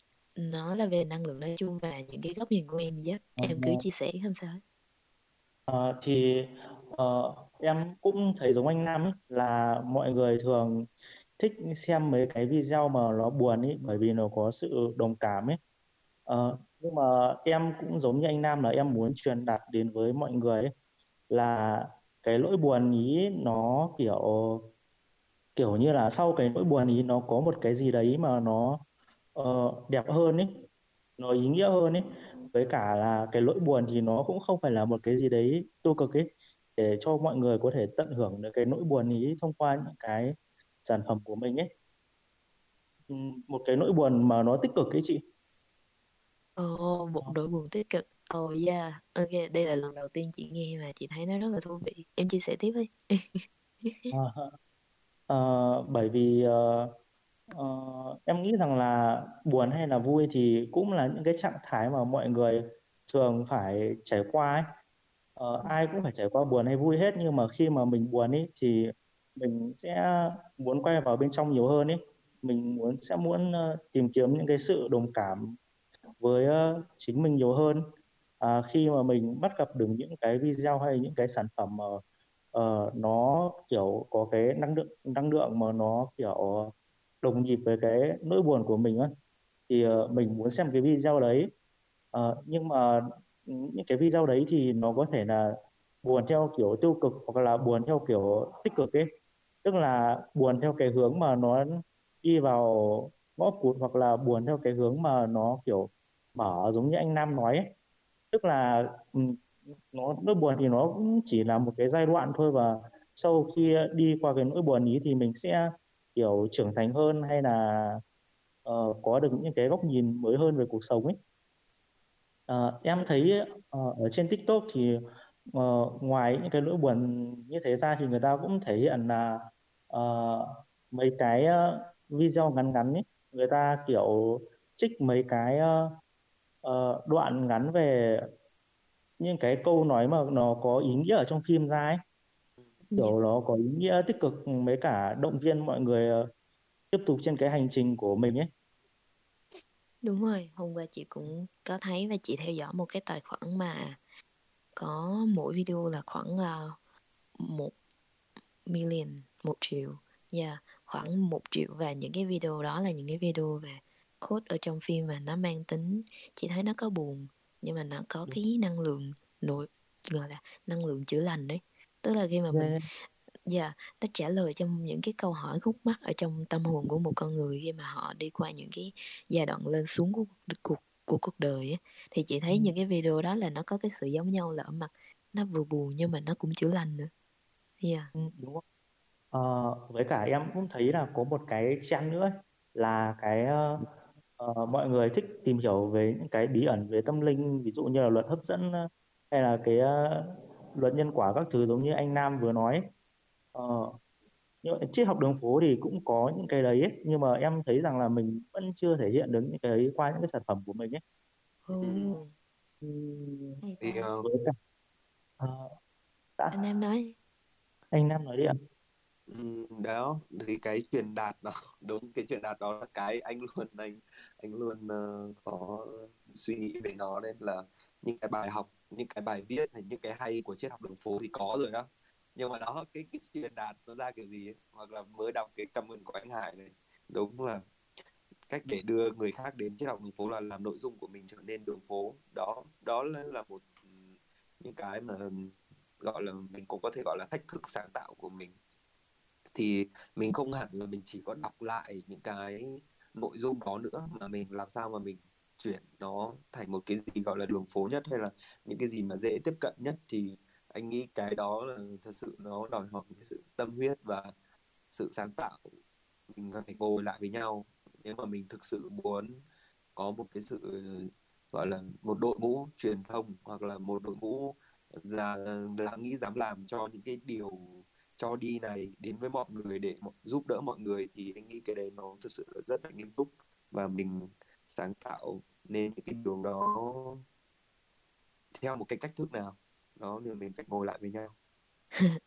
[SPEAKER 1] nó là về năng lượng nói chung và những cái góc nhìn của em giúp
[SPEAKER 3] Ờ,
[SPEAKER 1] em cứ chia sẻ không sao hết.
[SPEAKER 3] Ờ, thì ờ, em cũng thấy giống anh Nam ấy, là mọi người thường thích xem mấy cái video mà nó buồn ấy bởi vì nó có sự đồng cảm ấy. Ờ, nhưng mà em cũng giống như anh Nam là em muốn truyền đạt đến với mọi người ấy, là cái nỗi buồn ý nó kiểu kiểu như là sau cái nỗi buồn ý nó có một cái gì đấy mà nó uh, đẹp hơn ấy nó ý nghĩa hơn ấy với cả là cái nỗi buồn thì nó cũng không phải là một cái gì đấy tiêu cực ấy để cho mọi người có thể tận hưởng được cái nỗi buồn ý thông qua những cái sản phẩm của mình ấy một cái nỗi buồn mà nó tích cực ấy chị
[SPEAKER 1] Ồ, một nỗi buồn tích cực. Ồ yeah, ok, đây là lần đầu tiên chị nghe mà chị thấy nó rất là thú vị. Em chia sẻ tiếp đi.
[SPEAKER 3] à, à, bởi vì uh, Ờ, em nghĩ rằng là buồn hay là vui thì cũng là những cái trạng thái mà mọi người thường phải trải qua ấy. Ờ, ai cũng phải trải qua buồn hay vui hết nhưng mà khi mà mình buồn ấy thì mình sẽ muốn quay vào bên trong nhiều hơn ấy mình muốn sẽ muốn ờ, tìm kiếm những cái sự đồng cảm với ờ, chính mình nhiều hơn à, khi mà mình bắt gặp được những cái video hay những cái sản phẩm mà uh, nó kiểu có cái năng lượng năng lượng mà nó kiểu đồng nhịp với cái nỗi buồn của mình á thì uh, mình muốn xem cái video đấy uh, nhưng mà những cái video đấy thì nó có thể là buồn theo kiểu tiêu cực hoặc là buồn theo kiểu tích cực ấy tức là buồn theo cái hướng mà nó đi vào ngõ cụt hoặc là buồn theo cái hướng mà nó kiểu mở giống như anh Nam nói ấy. tức là nó nỗi buồn thì nó cũng chỉ là một cái giai đoạn thôi và sau khi đi qua cái nỗi buồn ý thì mình sẽ kiểu trưởng thành hơn hay là uh, có được những cái góc nhìn mới hơn về cuộc sống ấy? Uh, em thấy uh, ở trên TikTok thì uh, ngoài những cái nỗi buồn như thế ra thì người ta cũng thể hiện là uh, mấy cái uh, video ngắn ngắn ấy. Người ta kiểu trích mấy cái uh, uh, đoạn ngắn về những cái câu nói mà nó có ý nghĩa ở trong phim ra ấy kiểu yeah. nó có ý nghĩa tích cực với cả động viên mọi người uh, tiếp tục trên cái hành trình của mình ấy.
[SPEAKER 1] Đúng rồi hôm qua chị cũng có thấy và chị theo dõi một cái tài khoản mà có mỗi video là khoảng uh, một million một triệu. Yeah khoảng một triệu và những cái video đó là những cái video về code ở trong phim mà nó mang tính chị thấy nó có buồn nhưng mà nó có cái năng lượng nội gọi là năng lượng chữa lành đấy tức là khi mà mình dạ yeah, nó trả lời cho những cái câu hỏi khúc mắc ở trong tâm hồn của một con người khi mà họ đi qua những cái giai đoạn lên xuống của cuộc của cuộc đời ấy. thì chị thấy ừ. những cái video đó là nó có cái sự giống nhau là ở mặt nó vừa buồn nhưng mà nó cũng chữa lành nữa yeah.
[SPEAKER 3] ừ, đúng không? Ờ, với cả em cũng thấy là có một cái trend nữa là cái uh, uh, mọi người thích tìm hiểu về những cái bí ẩn về tâm linh ví dụ như là luật hấp dẫn hay là cái uh, luật nhân quả các thứ giống như anh Nam vừa nói uh, nhưng mà triết học đường phố thì cũng có những cái đấy ấy, nhưng mà em thấy rằng là mình vẫn chưa thể hiện được những cái đấy qua những cái sản phẩm của mình ấy.
[SPEAKER 1] Ừ.
[SPEAKER 2] Ừ. Thì uh,
[SPEAKER 3] cả, uh,
[SPEAKER 1] anh em nói
[SPEAKER 3] anh Nam nói đi ạ
[SPEAKER 2] đó thì cái truyền đạt đó đúng cái truyền đạt đó là cái anh luôn anh anh luôn uh, có suy nghĩ về nó nên là những cái bài học những cái bài viết này, những cái hay của triết học đường phố thì có rồi đó. Nhưng mà đó, cái cái truyền đạt nó ra kiểu gì ấy. hoặc là mới đọc cái cảm ơn của anh Hải này. Đúng là cách để đưa người khác đến triết học đường phố là làm nội dung của mình trở nên đường phố. Đó đó là một những cái mà gọi là mình cũng có thể gọi là thách thức sáng tạo của mình. Thì mình không hẳn là mình chỉ có đọc lại những cái nội dung đó nữa mà mình làm sao mà mình chuyển nó thành một cái gì gọi là đường phố nhất hay là những cái gì mà dễ tiếp cận nhất thì anh nghĩ cái đó là thật sự nó đòi hỏi cái sự tâm huyết và sự sáng tạo. Mình phải ngồi lại với nhau. Nếu mà mình thực sự muốn có một cái sự, gọi là một đội ngũ truyền thông hoặc là một đội ngũ là dám nghĩ, dám làm cho những cái điều cho đi này đến với mọi người để giúp đỡ mọi người thì anh nghĩ cái đấy nó thực sự rất là nghiêm túc và mình sáng tạo nên những cái điều đó theo một cái cách thức nào? Đó thì mình phải ngồi lại với nhau.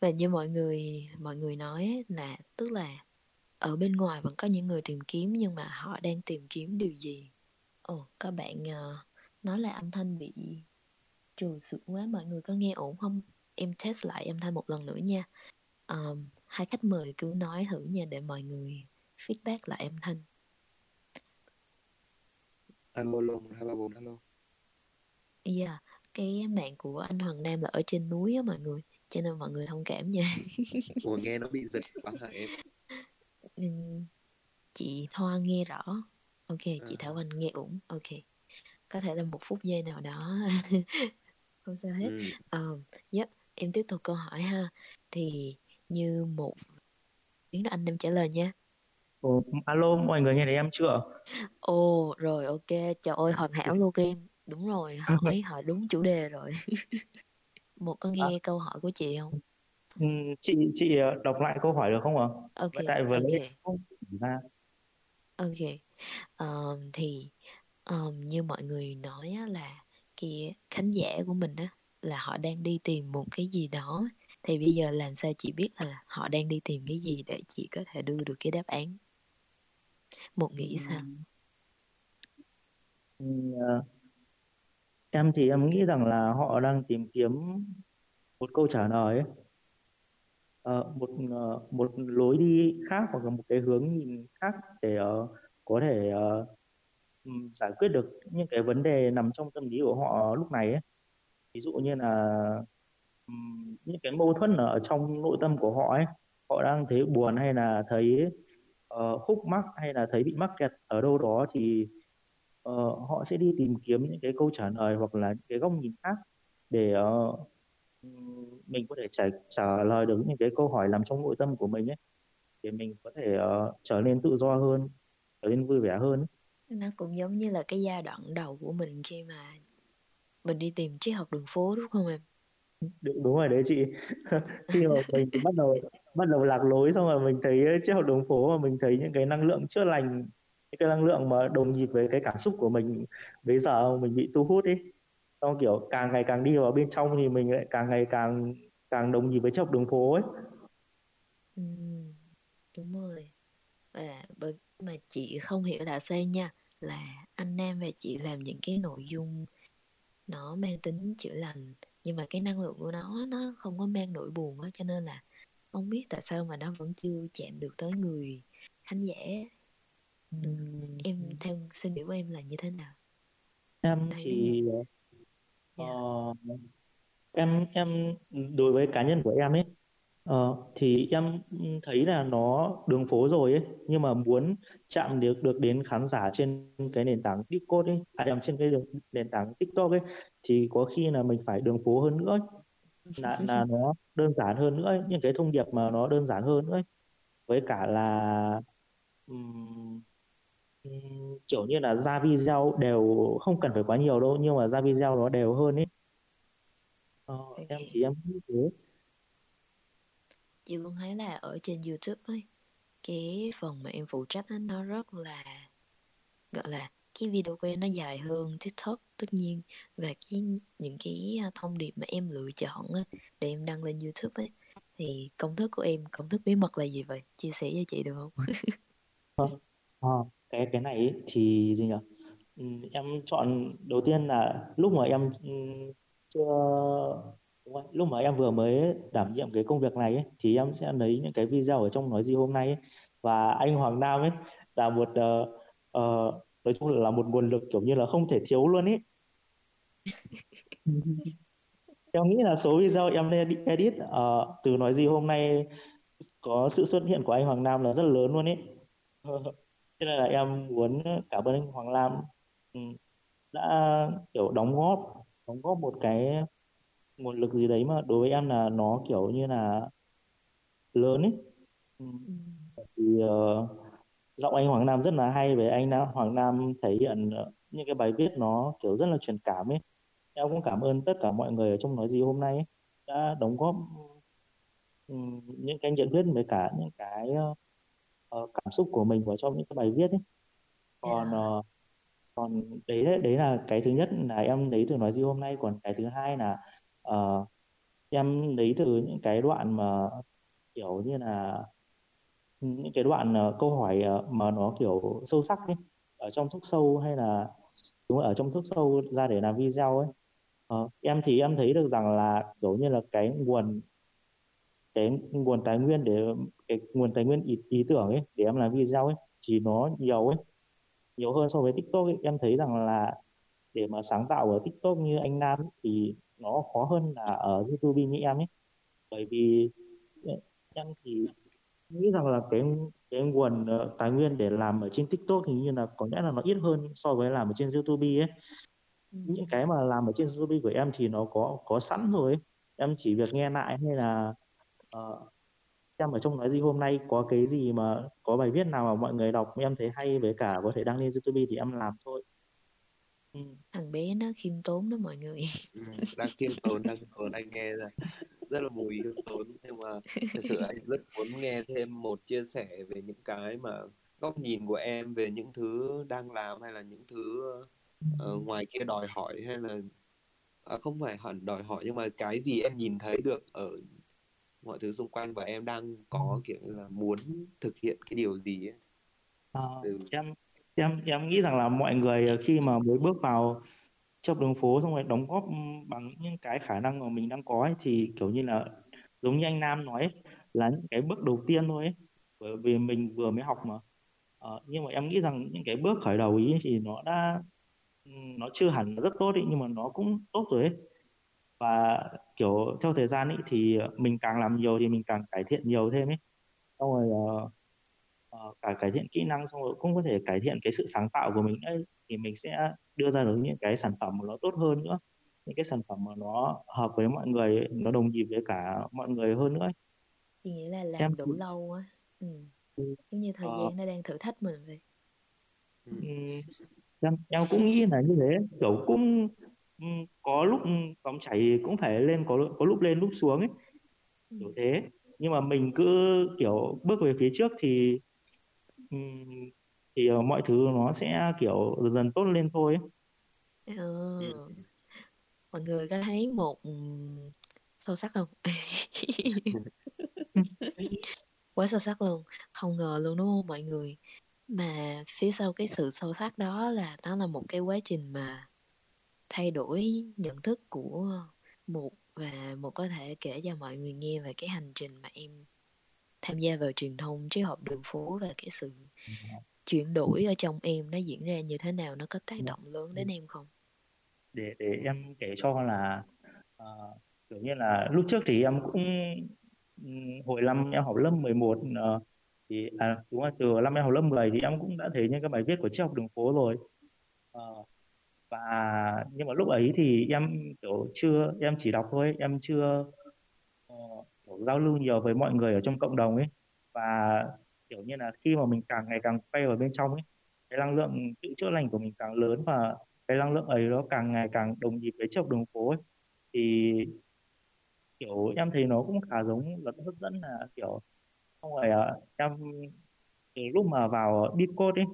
[SPEAKER 1] Và như mọi người mọi người nói là tức là ở bên ngoài vẫn có những người tìm kiếm nhưng mà họ đang tìm kiếm điều gì? Ồ oh, các bạn uh, nói là âm thanh bị trù sụn quá mọi người có nghe ổn không? Em test lại âm thanh một lần nữa nha. Um, hai khách mời cứ nói thử nha để mọi người feedback lại âm thanh
[SPEAKER 2] alo alo hai ba bốn alo
[SPEAKER 1] yeah cái mạng của anh Hoàng Nam là ở trên núi á mọi người cho nên mọi người thông cảm nha.
[SPEAKER 2] Ủa nghe nó bị giật quá hả em?
[SPEAKER 1] Chị Thoa nghe rõ. Ok chị à. Thảo Anh nghe ổn ok. Có thể là một phút giây nào đó. Không sao hết. Ừ. uh, yep em tiếp tục câu hỏi ha. Thì như một tiếng đó anh em trả lời nha
[SPEAKER 3] Ồ, alo mọi người nghe thấy em chưa?
[SPEAKER 1] Ồ rồi ok. Trời ơi hoàn hảo luôn em đúng rồi hỏi hỏi đúng chủ đề rồi. Một con nghe à. câu hỏi của chị không?
[SPEAKER 3] Ừ, chị chị ờ, đọc lại câu hỏi được không ạ?
[SPEAKER 1] Ok
[SPEAKER 3] tại vừa
[SPEAKER 1] okay. không ra. Ok. Um, thì um, như mọi người nói á, là cái khán giả của mình á là họ đang đi tìm một cái gì đó. Thì bây giờ làm sao chị biết là họ đang đi tìm cái gì để chị có thể đưa được cái đáp án một nghĩ sao
[SPEAKER 3] ừ, em thì em nghĩ rằng là họ đang tìm kiếm một câu trả lời ấy. Uh, một uh, một lối đi khác hoặc là một cái hướng nhìn khác để uh, có thể giải quyết được những cái vấn đề nằm trong tâm lý của họ lúc này ấy. ví dụ như là um, những cái mâu thuẫn ở trong nội tâm của họ ấy họ đang thấy buồn hay là thấy uh, khúc mắc hay là thấy bị mắc kẹt ở đâu đó thì uh, họ sẽ đi tìm kiếm những cái câu trả lời hoặc là những cái góc nhìn khác để uh, mình có thể trả trả lời được những cái câu hỏi nằm trong nội tâm của mình ấy để mình có thể uh, trở nên tự do hơn trở nên vui vẻ hơn ấy.
[SPEAKER 1] nó cũng giống như là cái giai đoạn đầu của mình khi mà mình đi tìm triết học đường phố đúng không em
[SPEAKER 3] đúng, đúng rồi đấy chị khi mà mình bắt đầu bắt đầu lạc lối xong rồi mình thấy ờ, triết đường phố và mình thấy những cái năng lượng chữa lành những cái năng lượng mà đồng nhịp với cái cảm xúc của mình bây giờ mình bị thu hút ấy xong kiểu càng ngày càng đi vào bên trong thì mình lại càng ngày càng càng đồng nhịp với chọc đường phố ấy.
[SPEAKER 1] Ừ, đúng rồi. Và bởi mà chị không hiểu tại sao nha là anh Nam và chị làm những cái nội dung nó mang tính chữa lành nhưng mà cái năng lượng của nó nó không có mang nỗi buồn á cho nên là không biết tại sao mà nó vẫn chưa chạm được tới người khán giả Uhm. Em theo suy nghĩ của em là như thế nào?
[SPEAKER 3] Em Thấy thì Yeah. ờ, em em đối với cá nhân của em ấy ờ, thì em thấy là nó đường phố rồi ấy nhưng mà muốn chạm được được đến khán giả trên cái nền tảng Discord ấy à trên cái nền tảng TikTok ấy thì có khi là mình phải đường phố hơn nữa ấy. là là nó đơn giản hơn nữa ấy. những cái thông điệp mà nó đơn giản hơn nữa ấy. với cả là kiểu như là ra video đều không cần phải quá nhiều đâu nhưng mà ra video nó đều hơn ấy ờ,
[SPEAKER 1] Ok.
[SPEAKER 3] em thì em nghĩ thế
[SPEAKER 1] chị luôn thấy là ở trên YouTube ấy cái phần mà em phụ trách á, nó rất là gọi là cái video của em nó dài hơn TikTok. Tất nhiên và cái những cái à, thông điệp mà em lựa chọn á, để em đăng lên YouTube ấy thì công thức của em công thức bí mật là gì vậy? Chia sẻ cho chị được không?
[SPEAKER 3] Ờ, cái cái này thì gì nhỉ? Ừm, em chọn đầu tiên là lúc mà em ừm, chưa lúc mà em vừa mới đảm nhiệm cái công việc này ấy, thì em sẽ lấy những cái video ở trong nói gì hôm nay ấy. và anh Hoàng Nam ấy là một ờ, ờ, nói chung là một nguồn lực kiểu như là không thể thiếu luôn ấy em nghĩ là số video em edit, edit ờ, từ nói gì hôm nay có sự xuất hiện của anh Hoàng Nam là rất lớn luôn ấy Thế nên là em muốn cảm ơn anh Hoàng Lam ừ, đã kiểu đóng góp đóng góp một cái nguồn lực gì đấy mà đối với em là nó kiểu như là lớn ấy Ừ,
[SPEAKER 1] Ừ.
[SPEAKER 3] thì ờ, giọng anh Hoàng Nam rất là hay về anh Nam Hoàng Nam thể hiện ờ, những cái bài viết nó kiểu rất là truyền cảm ấy. Em cũng cảm ơn tất cả mọi người ở trong nói gì hôm nay ấy, đã đóng góp những cái nhận biết với cả những cái ờ, cảm xúc của mình vào trong những cái bài viết ấy. Còn ờ, còn đấy đấy là cái thứ nhất là em lấy từ nói gì hôm nay. Còn cái thứ hai là ờ, em lấy từ những cái đoạn mà kiểu như là những cái đoạn uh, câu hỏi uh, mà nó kiểu sâu sắc ấy ở trong thuốc sâu hay là đúng rồi, ở trong thuốc sâu ra để làm video ấy uh, em thì em thấy được rằng là kiểu như là cái nguồn cái nguồn tài nguyên để cái nguồn tài nguyên ý, ý tưởng ấy để em làm video ấy thì nó nhiều ấy nhiều hơn so với TikTok ấy. Em thấy rằng là để mà sáng tạo ở TikTok như anh Nam ấy, thì nó khó hơn là ở YouTube như em ấy bởi vì em thì nghĩ rằng là cái cái nguồn ờ, tài nguyên để làm ở trên TikTok hình như là có lẽ là nó ít hơn so với làm ở trên YouTube ấy
[SPEAKER 1] Ừ.
[SPEAKER 3] những cái mà làm ở trên YouTube của em thì nó có có sẵn rồi ấy. em chỉ việc nghe lại hay là ờ, xem ở trong nói gì hôm nay có cái gì mà có bài viết nào mà mọi người đọc em thấy hay với cả có thể đăng lên YouTube thì em làm thôi ừ.
[SPEAKER 1] thằng bé nó khiêm tốn đó mọi người
[SPEAKER 2] Ừ, đang khiêm tốn đang khiêm tốn anh nghe ra rất là mùi khiêm tốn nhưng mà thật sự anh rất muốn nghe thêm một chia sẻ về những cái mà góc nhìn của em về những thứ đang làm hay là những thứ ờ, ngoài kia đòi hỏi hay là à, không phải hẳn đòi hỏi nhưng mà cái gì em nhìn thấy được ở mọi thứ xung quanh và em đang có kiểu như là muốn thực hiện cái điều gì ấy?
[SPEAKER 3] À,
[SPEAKER 2] từ
[SPEAKER 3] em em em nghĩ rằng là mọi người khi mà mới bước vào trong đường phố xong rồi đóng góp ừ, bằng những cái khả năng mà mình đang có ấy, thì kiểu như là giống như anh Nam nói ấy, là những cái bước đầu tiên thôi ấy. Bởi vì mình vừa mới học mà. Ờ, nhưng mà em nghĩ rằng những cái bước khởi đầu ý thì nó đã ừ, nó chưa hẳn là rất tốt ý, nhưng mà nó cũng tốt rồi ấy. Và kiểu theo thời gian ý, thì mình càng làm nhiều thì mình càng cải thiện nhiều thêm ấy. Xong rồi uh, uh, cả cải thiện kỹ năng xong rồi cũng có thể cải thiện cái sự sáng tạo của mình ấy thì mình sẽ đưa ra được những cái sản phẩm mà nó tốt hơn nữa những cái sản phẩm mà nó hợp với mọi người nó đồng nhịp với cả mọi người hơn nữa ấy.
[SPEAKER 1] thì nghĩa là làm
[SPEAKER 3] em
[SPEAKER 1] đủ lâu á ừ.
[SPEAKER 3] ừ,
[SPEAKER 1] giống như thời
[SPEAKER 3] ờ,
[SPEAKER 1] gian nó đang thử thách mình vậy
[SPEAKER 2] ừ.
[SPEAKER 3] ừm, em em cũng nghĩ là như thế kiểu cũng ừm, có lúc dòng chảy cũng phải lên có có lúc lên lúc xuống ấy
[SPEAKER 1] ừ.
[SPEAKER 3] kiểu thế nhưng mà mình cứ kiểu bước về phía trước thì thì ờ, mọi thứ nó sẽ kiểu dần dần tốt lên thôi ấy.
[SPEAKER 1] Ờ,
[SPEAKER 2] Ừ.
[SPEAKER 1] mọi người có thấy một sâu sắc không? Quá sâu sắc luôn. Không ngờ luôn đúng không? Mọi người mà phía sau cái sự sâu sắc đó là nó là một cái quá trình mà thay đổi nhận thức của một và một có thể kể cho mọi người nghe về cái hành trình mà em tham gia vào truyền thông triết học đường phố và cái sự chuyển đổi ở trong em nó diễn ra như thế nào nó có tác động lớn đến em không?
[SPEAKER 3] Để để em kể cho là ờ, kiểu như là lúc trước thì em cũng hồi năm em học lớp 11 ờ, thì à đúng rồi từ năm em học lớp 10 thì em cũng đã thấy những cái bài viết của triết học đường phố rồi. Ờ, và nhưng mà lúc ấy thì em kiểu chưa em chỉ đọc thôi em chưa ờ, kiểu giao lưu nhiều với mọi người ở trong cộng đồng ấy. Và kiểu như là khi mà mình càng ngày càng quay vào bên trong ấy cái năng lượng tự chữa lành của mình càng lớn và cái năng lượng ấy nó càng ngày càng đồng nhịp với chiếc đường phố ấy. thì kiểu em thấy nó cũng khá giống luật hấp dẫn là kiểu xong rồi à, em từ lúc mà vào deep code ấy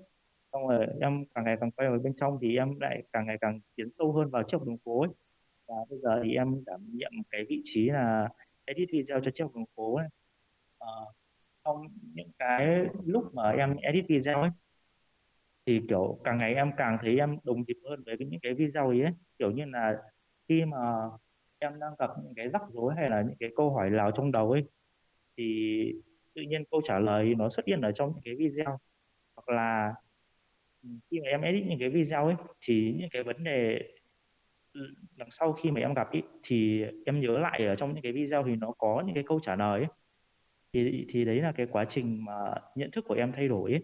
[SPEAKER 3] xong rồi em càng ngày càng quay vào bên trong thì em lại càng ngày càng tiến sâu hơn vào chiếc đường phố ấy và bây giờ thì em đảm nhiệm cái vị trí là edit video cho chiếc đường phố ấy à, trong những cái lúc mà em edit video ấy thì kiểu càng ngày em càng thấy em đồng nhịp hơn với những cái video ấy, ấy kiểu như là khi mà em đang gặp những cái rắc rối hay là những cái câu hỏi nào trong đầu ấy thì tự nhiên câu trả lời nó xuất hiện ở trong những cái video hoặc là khi mà em edit những cái video ấy thì những cái vấn đề đằng sau khi mà em gặp ý, thì em nhớ lại ở trong những cái video thì nó có những cái câu trả lời ấy thì thì đấy là cái quá trình mà nhận thức của em thay đổi ấy.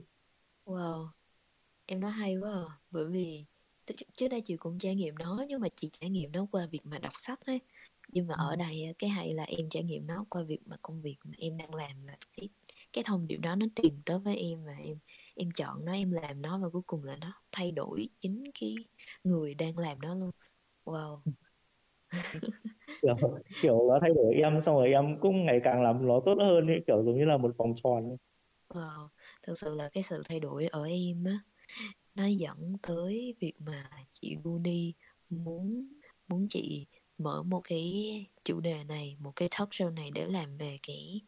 [SPEAKER 1] Wow, em nói hay quá à. Bởi vì trước đây chị cũng trải nghiệm nó nhưng mà chị trải nghiệm nó qua việc mà đọc sách ấy. Nhưng mà ở đây cái hay là em trải nghiệm nó qua việc mà công việc mà em đang làm là cái cái thông điệp đó nó tìm tới với em và em em chọn nó em làm nó và cuối cùng là nó thay đổi chính cái người đang làm nó luôn. Wow
[SPEAKER 3] kiểu, kiểu nó thay đổi em xong rồi em cũng ngày càng làm nó tốt hơn ấy, kiểu giống như là một vòng tròn ấy.
[SPEAKER 1] wow thực sự là cái sự thay đổi ở em á nó dẫn tới việc mà chị Guni muốn muốn chị mở một cái chủ đề này một cái talk show này để làm về cái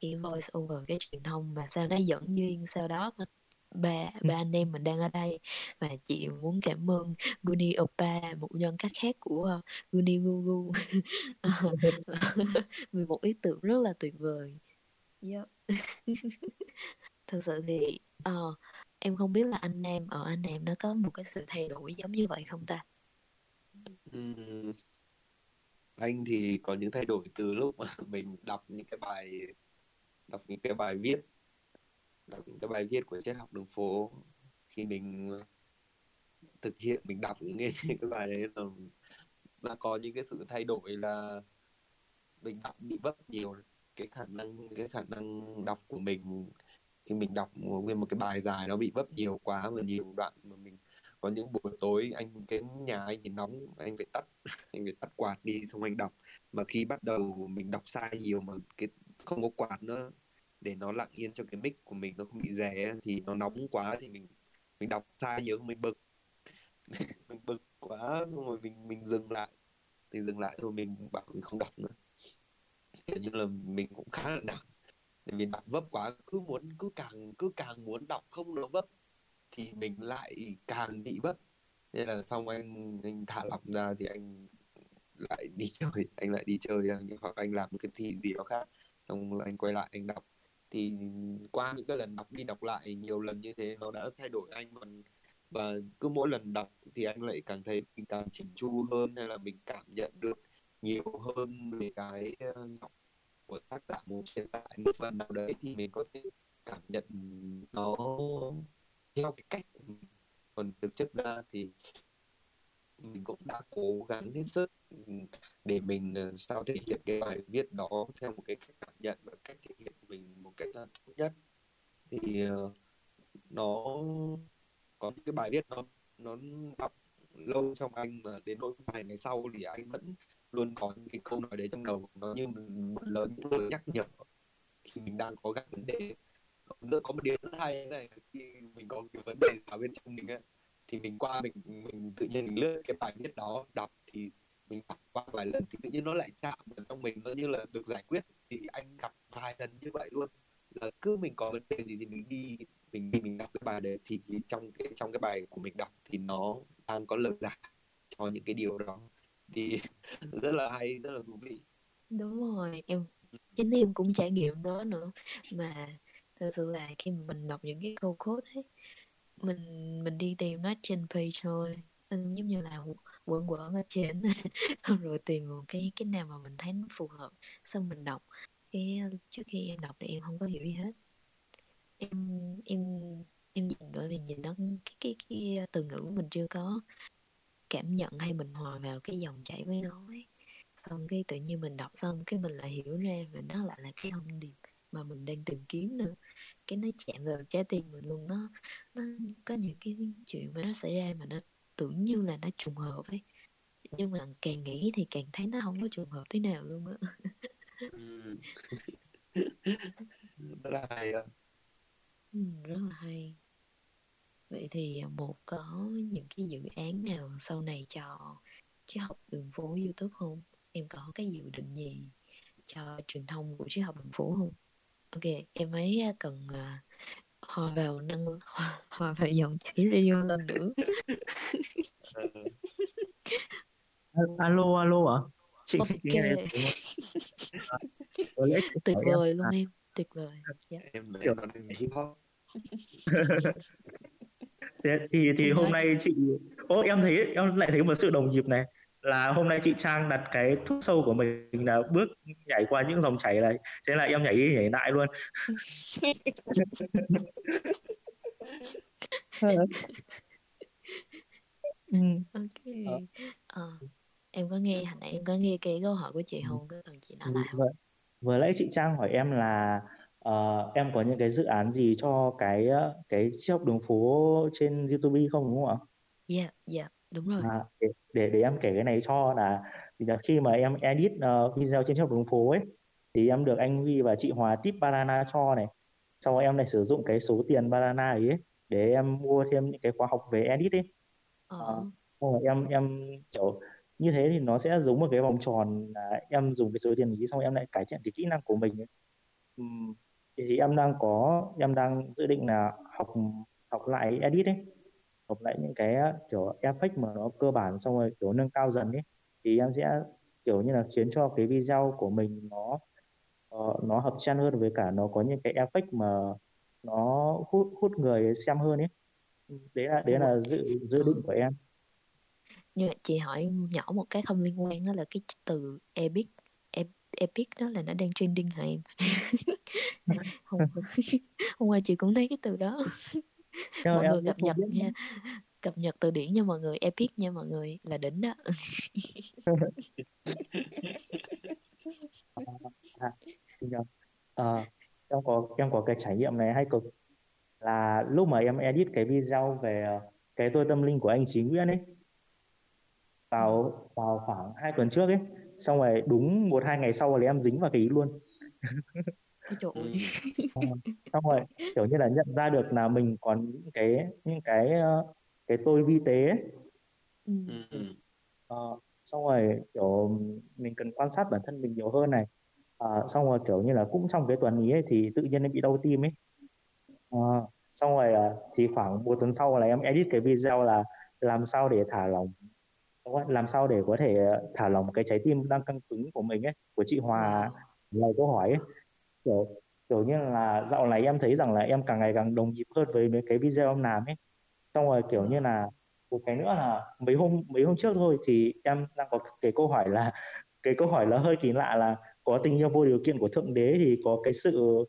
[SPEAKER 1] cái voice over cái truyền thông mà sao nó dẫn duyên sau đó mà ba ba anh em mình đang ở đây và chị muốn cảm ơn Guni Oppa một nhân cách khác của uh, Guni Gugu vì một ý tưởng rất là tuyệt vời. Yep. thực sự thì uh, em không biết là anh em ở anh em nó có một cái sự thay đổi giống như vậy không ta?
[SPEAKER 2] Uhm, anh thì có những thay đổi từ lúc mà mình đọc những cái bài đọc những cái bài viết đọc những cái bài viết của triết học đường phố khi mình ờ, thực hiện mình đọc những cái, cái bài đấy là là có những cái sự thay đổi là mình đọc bị vấp nhiều cái khả năng cái khả năng đọc của mình. Khi mình đọc nguyên một cái bài dài nó bị vấp nhiều quá và nhiều đoạn mà mình có những buổi tối anh cái nhà anh thì nóng anh phải tắt anh phải tắt quạt đi xong anh đọc. Mà khi bắt đầu mình đọc sai nhiều mà cái không có quạt nữa để nó lặng yên cho cái mic của mình, nó không bị rè thì nó nóng quá thì mình mình đọc sai nhớ, mình bực. Mình bực quá, xong rồi mình mình dừng lại. Mình dừng lại thôi, mình bảo mình không đọc nữa. Kiểu như là mình cũng khá là nặng tại vì đọc vấp quá, cứ muốn, cứ càng cứ càng muốn đọc không nó vấp, thì mình lại càng bị vấp. Nên là xong anh anh thả lỏng ra thì anh lại đi chơi, anh lại đi chơi hoặc anh làm cái thi gì đó khác. Xong anh quay lại anh đọc thì qua những cái lần đọc đi đọc lại nhiều lần như thế, nó đã thay đổi anh và và cứ mỗi lần đọc thì anh lại càng thấy mình càng chỉnh chu hơn hay là mình cảm nhận được nhiều hơn về cái ờ, giọng của tác giả muốn truyền tải một phần nào đấy thì mình có thể cảm nhận nó theo cái cách của mình. Còn thực chất ra thì mình cũng đã cố gắng hết sức ừ, để mình ờ, sao thể hiện cái bài viết đó theo một cái cách cảm nhận và cách thể hiện cách tốt nhất. Thì ờ, nó có những cái bài viết nó nó đọc lâu trong anh mà đến nỗi bài ngày sau thì anh vẫn luôn có những cái câu nói đấy trong đầu nó như một lớn những lời nhắc nhở khi mình đang có gặp vấn đề. Giữa có một điều rất hay này khi mình có cái vấn đề ở bên trong mình ấy, thì mình qua mình mình tự nhiên mình lướt cái bài viết đó đọc thì mình đọc qua vài lần thì tự nhiên nó lại chạm vào trong mình nó như là được giải quyết. Thì anh gặp vài lần như vậy luôn là cứ mình có vấn đề gì thì mình đi mình đi, mình đọc cái bài đấy. Thì trong cái trong cái bài của mình đọc thì nó đang có lời giải cho những cái điều đó. Thì rất là hay, rất là thú vị.
[SPEAKER 1] Đúng rồi, em, chính em cũng trải nghiệm đó nữa. Mà thật sự là khi mình đọc những cái câu code ấy, mình mình đi tìm nó trên page thôi. Giống như là quẩn quẩn ở trên. Xong rồi tìm một cái cái nào mà mình thấy nó phù hợp, xong mình đọc cái trước khi em đọc thì em không có hiểu gì hết. Em em em nhìn bởi vì nhìn nó, cái cái cái ờ, từ ngữ mình chưa có cảm nhận hay mình hòa vào cái dòng chảy với nó ấy. Xong cái tự nhiên mình đọc xong cái mình lại hiểu ra và nó lại là cái thông điệp mà mình đang tìm kiếm nữa. Cái nó chạm vào trái tim mình luôn, nó nó có những cái chuyện mà nó xảy ra mà nó tưởng như là nó trùng hợp ấy. Nhưng mà càng nghĩ thì càng thấy nó không có trùng hợp thế nào luôn á.
[SPEAKER 2] rất là hay đó.
[SPEAKER 1] ừ, rất là hay. Vậy thì à, một có những cái dự án nào sau này cho triết học đường phố youtube không? Em có cái dự định gì cho truyền thông của triết học đường phố không? Ok em ấy à, cần uh, hòa vào năng hòa, hòa vào dòng chảy radio lần nữa.
[SPEAKER 3] Alo alo à chị
[SPEAKER 1] ok.
[SPEAKER 3] nghe Có lẽ
[SPEAKER 1] tuyệt vời luôn
[SPEAKER 3] là
[SPEAKER 1] em tuyệt vời. Dạ.
[SPEAKER 2] em
[SPEAKER 3] Kiểu-
[SPEAKER 2] em đang nhảy hip hop.
[SPEAKER 3] Thế thì thì
[SPEAKER 1] Em
[SPEAKER 3] hôm
[SPEAKER 1] nói
[SPEAKER 3] nay chị ô em thấy em lại thấy một sự đồng nhịp này là hôm nay chị Trang đặt cái thuốc sâu của mình là bước nhảy qua những dòng chảy này thế là em nhảy đi nhảy lại luôn. Ừ.
[SPEAKER 1] ok.
[SPEAKER 3] Ờ.
[SPEAKER 1] Em có nghe hồi nãy em có nghe cái câu hỏi của chị không có cần chị nói lại không?
[SPEAKER 3] Vừa, vừa nãy chị Trang hỏi em là ờ, em có những cái dự án gì cho cái ờ, cái chiếc đường phố trên YouTube không đúng không ạ?
[SPEAKER 1] dạ dạ đúng rồi.
[SPEAKER 3] À, để, để để em kể cái này cho là thì là khi mà em edit ờ, video trên chiếc đường phố ấy thì em được anh Huy và chị Hòa tip Banana cho này. Sau em lại sử dụng cái số tiền Banana ấy, ấy để em mua thêm những cái khóa học về edit ấy.
[SPEAKER 1] Ờ.
[SPEAKER 3] Rồi em em kiểu như thế thì nó sẽ giống một cái vòng tròn là em dùng cái số tiền ấy xong em lại cải thiện cái kỹ năng của mình ấy. Thì em đang có em đang dự định là học học lại edit ấy. Học lại những cái kiểu effect mà nó cơ bản xong rồi kiểu nâng cao dần ấy. Thì em sẽ kiểu như là khiến cho cái video của mình nó ờ, nó hợp trend hơn với cả nó có những cái effect mà nó hút hút người xem hơn ấy. Đấy là đấy là dự dự định của em
[SPEAKER 1] nhưng mà chị hỏi nhỏ một cái không liên quan đó là cái từ epic Ep- epic đó là nó đang trending hả em? Hôm hôm qua chị cũng thấy cái từ đó.
[SPEAKER 3] Mà
[SPEAKER 1] mọi người cập nhật nha cập nhật từ điển nha mọi người epic nha mọi người là đỉnh đó.
[SPEAKER 3] À. Ờ, em có em có cái trải nghiệm này hay cực là lúc mà em edit cái video về ờ, cái tôi tâm linh của anh Chí Nguyễn ấy vào vào khoảng hai tuần trước ấy xong rồi đúng một hai ngày sau là em dính vào cái ý luôn
[SPEAKER 1] trời
[SPEAKER 2] ừ.
[SPEAKER 1] ơi.
[SPEAKER 3] Xong rồi kiểu như là nhận ra được là mình còn những cái những cái ờ, cái tôi vi tế ấy.
[SPEAKER 1] Ừ.
[SPEAKER 3] Ờ, xong rồi kiểu mình cần quan sát bản thân mình nhiều hơn này Ờ, xong rồi kiểu như là cũng trong cái tuần ý ấy thì tự nhiên em bị đau tim ấy Ờ, xong rồi thì khoảng một tuần sau là em edit cái video là làm sao để thả lỏng? Làm sao để có thể ờ, thả lỏng cái trái tim đang căng cứng của mình ấy của chị Hòa lời câu hỏi ấy. Kiểu kiểu như là dạo này em thấy rằng là em càng ngày càng đồng nhịp hơn với mấy cái video em làm ấy. Xong rồi kiểu như
[SPEAKER 1] Wow.
[SPEAKER 3] là một cái nữa là mấy hôm mấy hôm trước thôi thì em đang có cái câu hỏi là cái câu hỏi là hơi kỳ lạ là có tình yêu vô điều kiện của thượng đế thì có cái sự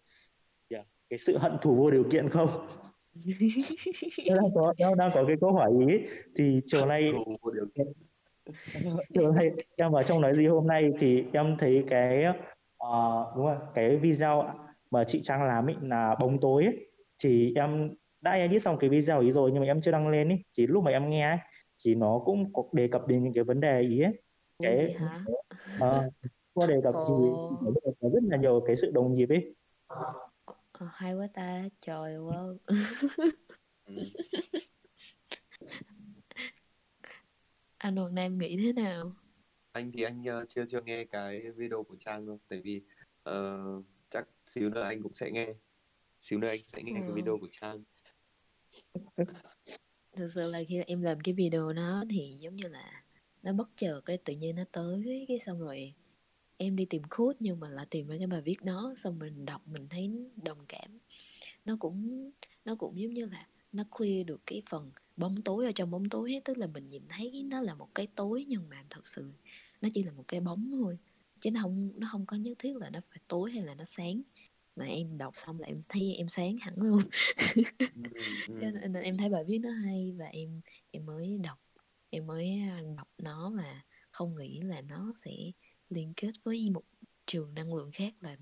[SPEAKER 3] yeah, cái sự hận thù vô điều kiện không đang có em đang có cái câu hỏi ý thì chiều nay chiều nay em vào trong nói gì hôm nay thì em thấy cái ờ, đúng rồi cái video mà chị Trang làm ấy là bóng tối ấy. thì em đã edit xong cái video ý rồi nhưng mà em chưa đăng lên ấy. Chỉ lúc mà em nghe ấy, thì nó cũng có đề cập đến những cái vấn đề ý ấy. Cái ờ, có đề cập thì
[SPEAKER 1] Ồ,
[SPEAKER 3] có rất là nhiều cái sự đồng nhịp ấy
[SPEAKER 1] ờ, hay quá ta. Trời ơi.
[SPEAKER 2] Ừ.
[SPEAKER 1] Anh Hoàng Nam nghĩ thế nào?
[SPEAKER 2] anh thì anh ờ, chưa chưa nghe cái video của Trang đâu tại vì ờ, chắc xíu nữa anh cũng sẽ nghe xíu nữa anh sẽ nghe cái
[SPEAKER 1] Ờ.
[SPEAKER 2] video của Trang
[SPEAKER 1] Thực sự là khi em làm cái video đó thì giống như là nó bất chợt cái tự nhiên nó tới cái xong rồi em đi tìm code nhưng mà lại tìm ra cái bài viết đó xong mình đọc mình thấy đồng cảm nó cũng nó cũng giống như là nó clear được cái phần bóng tối ở trong bóng tối ấy. tức là mình nhìn thấy nó là một cái tối nhưng mà thật sự nó chỉ là một cái bóng thôi chứ nó không nó không có nhất thiết là nó phải tối hay là nó sáng mà em đọc xong là em thấy em sáng hẳn luôn
[SPEAKER 2] ừ, ừ.
[SPEAKER 1] Nên em thấy bài viết nó hay và em em mới đọc em mới đọc nó và không nghĩ là nó sẽ liên kết với một trường năng lượng khác là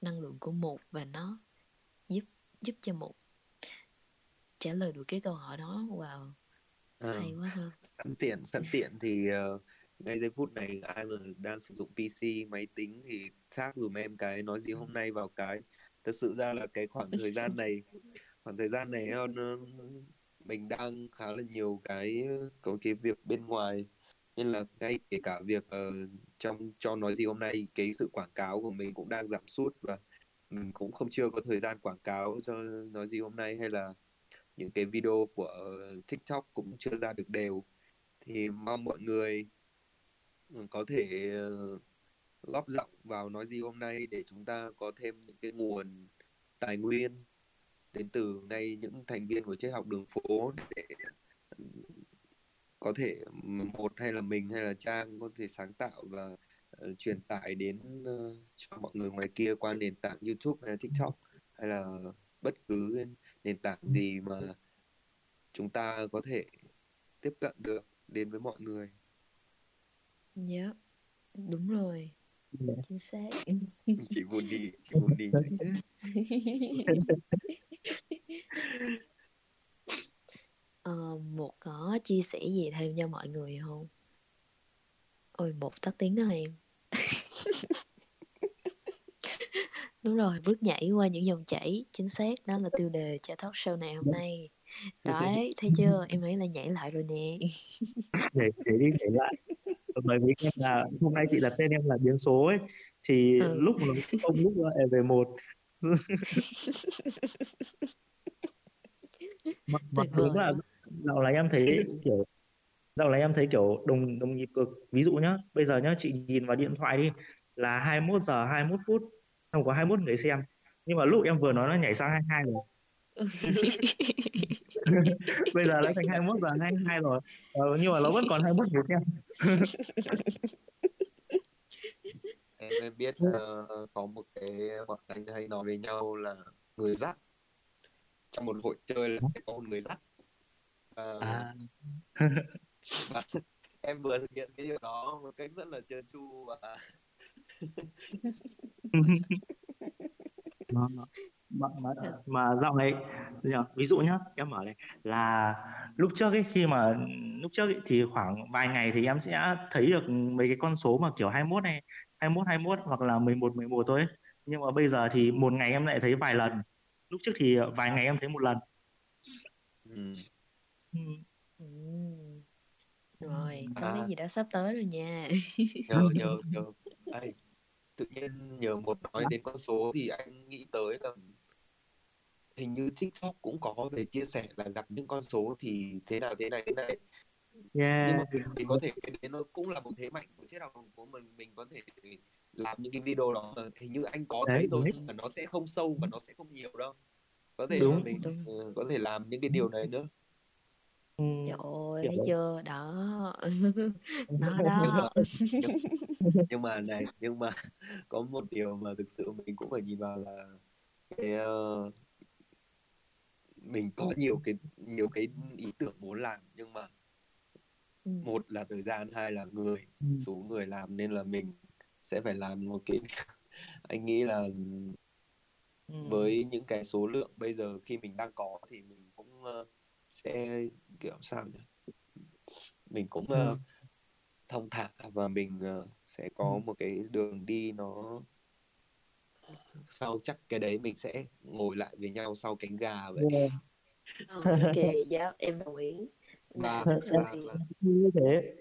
[SPEAKER 1] năng lượng của một và nó giúp giúp cho một trả lời được cái câu hỏi đó. Wow à, hay quá ha.
[SPEAKER 2] sẵn tiện sẵn tiện thì uh, ngay giây phút này ai mà đang sử dụng PC máy tính thì xác dùm em cái nói gì hôm nay vào cái. Thật sự ra là cái khoảng thời gian này khoảng thời gian này nó, mình đang khá là nhiều cái có cái việc bên ngoài nên là ngay kể cả việc uh, trong cho nói gì hôm nay cái sự quảng cáo của mình cũng đang giảm sút và mình cũng không chưa có thời gian quảng cáo cho nói gì hôm nay hay là những cái video của TikTok cũng chưa ra được đều. Thì mong mọi người ừ, có thể uh, góp giọng vào nói gì hôm nay để chúng ta có thêm những cái nguồn tài nguyên đến từ ngay những thành viên của triết học đường phố để có thể một hay là mình hay là trang có thể sáng tạo và uh, truyền tải đến uh, cho mọi người ngoài kia qua nền tảng YouTube hay là TikTok hay là bất cứ nền tảng gì mà chúng ta có thể tiếp cận được đến với mọi người.
[SPEAKER 1] Dạ, yeah, đúng rồi. Yeah. Dạ. Chính xác.
[SPEAKER 2] chị buồn đi, chị buồn đi.
[SPEAKER 1] Ờ, một có chia sẻ gì thêm cho mọi người không? Ôi, một tắt tiếng đó em. Đúng rồi, bước nhảy qua những dòng chảy, chính xác, đó là tiêu đề cho talk show này hôm nay. Đấy, thấy chưa? Em nghĩ là nhảy lại rồi nè.
[SPEAKER 3] để để đi nhảy lại. Bởi vì em là hôm nay chị đặt tên em là biến số ấy, thì ừ. lúc mà không lúc là về một mặc mặc đúng là dạo này em thấy kiểu dạo này em thấy kiểu đồng đồng nhịp cực. Ví dụ nhá bây giờ nhá chị nhìn vào điện thoại đi là 21 giờ 21 phút không có 21 người xem. Nhưng mà lúc em vừa nói nó nhảy sang 22 rồi. Bây giờ nó thành 21 giờ 22 rồi. Ờ, nhưng mà nó vẫn còn 21 người xem.
[SPEAKER 2] Em, em biết uh, có một cái bọn anh hay nói với nhau là người dắt trong một hội chơi là sẽ có một người dắt uh, à. và em vừa thực hiện cái điều đó một cách rất là trơn tru và
[SPEAKER 3] mà, mà, mà, mà dạo này ví dụ nhá em mở này là lúc trước ấy khi mà lúc trước ấy, thì khoảng vài ngày thì em sẽ thấy được mấy cái con số mà kiểu 21 này 21 21 hoặc là 11 11 thôi ấy. nhưng mà bây giờ thì một ngày em lại thấy vài lần lúc trước thì vài ngày em thấy một lần
[SPEAKER 2] ừ.
[SPEAKER 1] Ừ. ừ. rồi có à. cái gì đó sắp tới rồi nha
[SPEAKER 2] nhờ nhờ nhờ Ê, tự nhiên nhờ một nói đến con số thì anh nghĩ tới là hình như TikTok cũng có về chia sẻ là gặp những con số thì thế nào thế này thế này
[SPEAKER 3] yeah.
[SPEAKER 2] nhưng mà mình, mình có thể cái đấy nó cũng là một thế mạnh của triết học của mình mình có thể làm những cái video đó mà hình như anh có đấy, thấy rồi nhưng mà nó sẽ không sâu và nó sẽ không nhiều đâu có thể đúng, mình đúng. Uh, có thể làm những cái điều này nữa
[SPEAKER 1] Trời ơi, thấy chưa? Đó. Nó đó.
[SPEAKER 2] nhưng, nhưng mà này, nhưng mà có một điều mà thực sự mình cũng phải nhìn vào là cái uh, mình có nhiều cái nhiều cái ý tưởng muốn làm nhưng mà ừ. một là thời gian hai là người số người làm nên là mình sẽ phải làm một cái anh nghĩ là ừ. với những cái số lượng bây giờ khi mình đang có thì mình cũng uh, sẽ kiểu sao nhỉ? Mình cũng uh, thông thả và mình uh, sẽ có một cái đường đi nó sau chắc cái đấy mình sẽ ngồi lại với nhau sau cánh gà vậy.
[SPEAKER 1] Yeah. ok dạ em đồng ý.
[SPEAKER 2] Và thực sự thì
[SPEAKER 3] như thế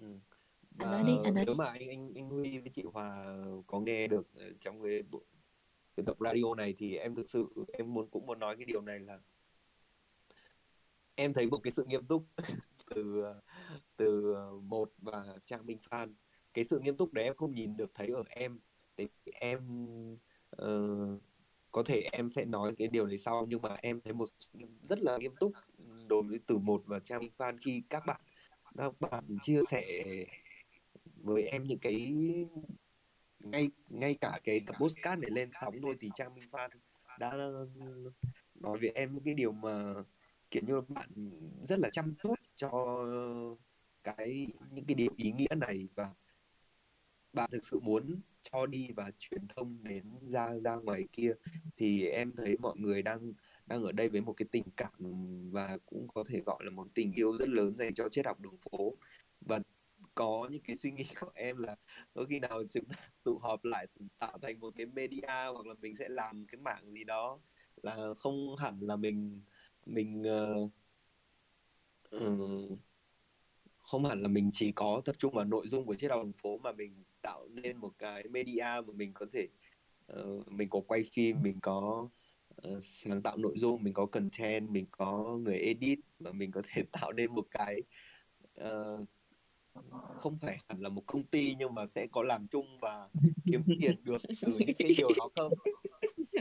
[SPEAKER 2] ừ. anh nói đi anh nói nếu mà anh anh anh Huy với chị Hòa có nghe được trong cái cái tập radio này thì em thực sự em muốn cũng muốn nói cái điều này là em thấy một cái sự nghiêm túc từ từ ờ, một và trang minh phan. Cái sự nghiêm túc đấy em không nhìn được thấy ở em. Thì em uh, có thể em sẽ nói cái điều này sau nhưng mà em thấy một rất là nghiêm túc đối với từ một và trang minh phan khi các bạn các bạn chia sẻ với em những cái ngay ngay cả cái tập postcard này lên sóng thôi thì trang minh phan đã nói với em những cái điều mà kiểu như là bạn rất là chăm chút cho cái, những cái điều ý nghĩa này và bạn thực sự muốn cho đi và truyền thông đến ra ra ngoài kia, thì em thấy mọi người đang đang ở đây với một cái tình cảm và cũng có thể gọi là một tình yêu rất lớn dành cho triết học đường phố. Và có những cái suy nghĩ của em là có khi nào chúng tụ họp lại tạo thành một cái media hoặc là mình sẽ làm cái mảng gì đó là không hẳn là mình mình uh, không hẳn là mình chỉ có tập trung vào nội dung của học đường phố mà mình tạo nên một cái media mà mình có thể uh, mình có quay phim mình có uh, sáng tạo nội dung mình có content mình có người edit và mình có thể tạo nên một cái uh, không phải hẳn là một công ty nhưng mà sẽ có làm chung và kiếm tiền được từ những cái điều đó không?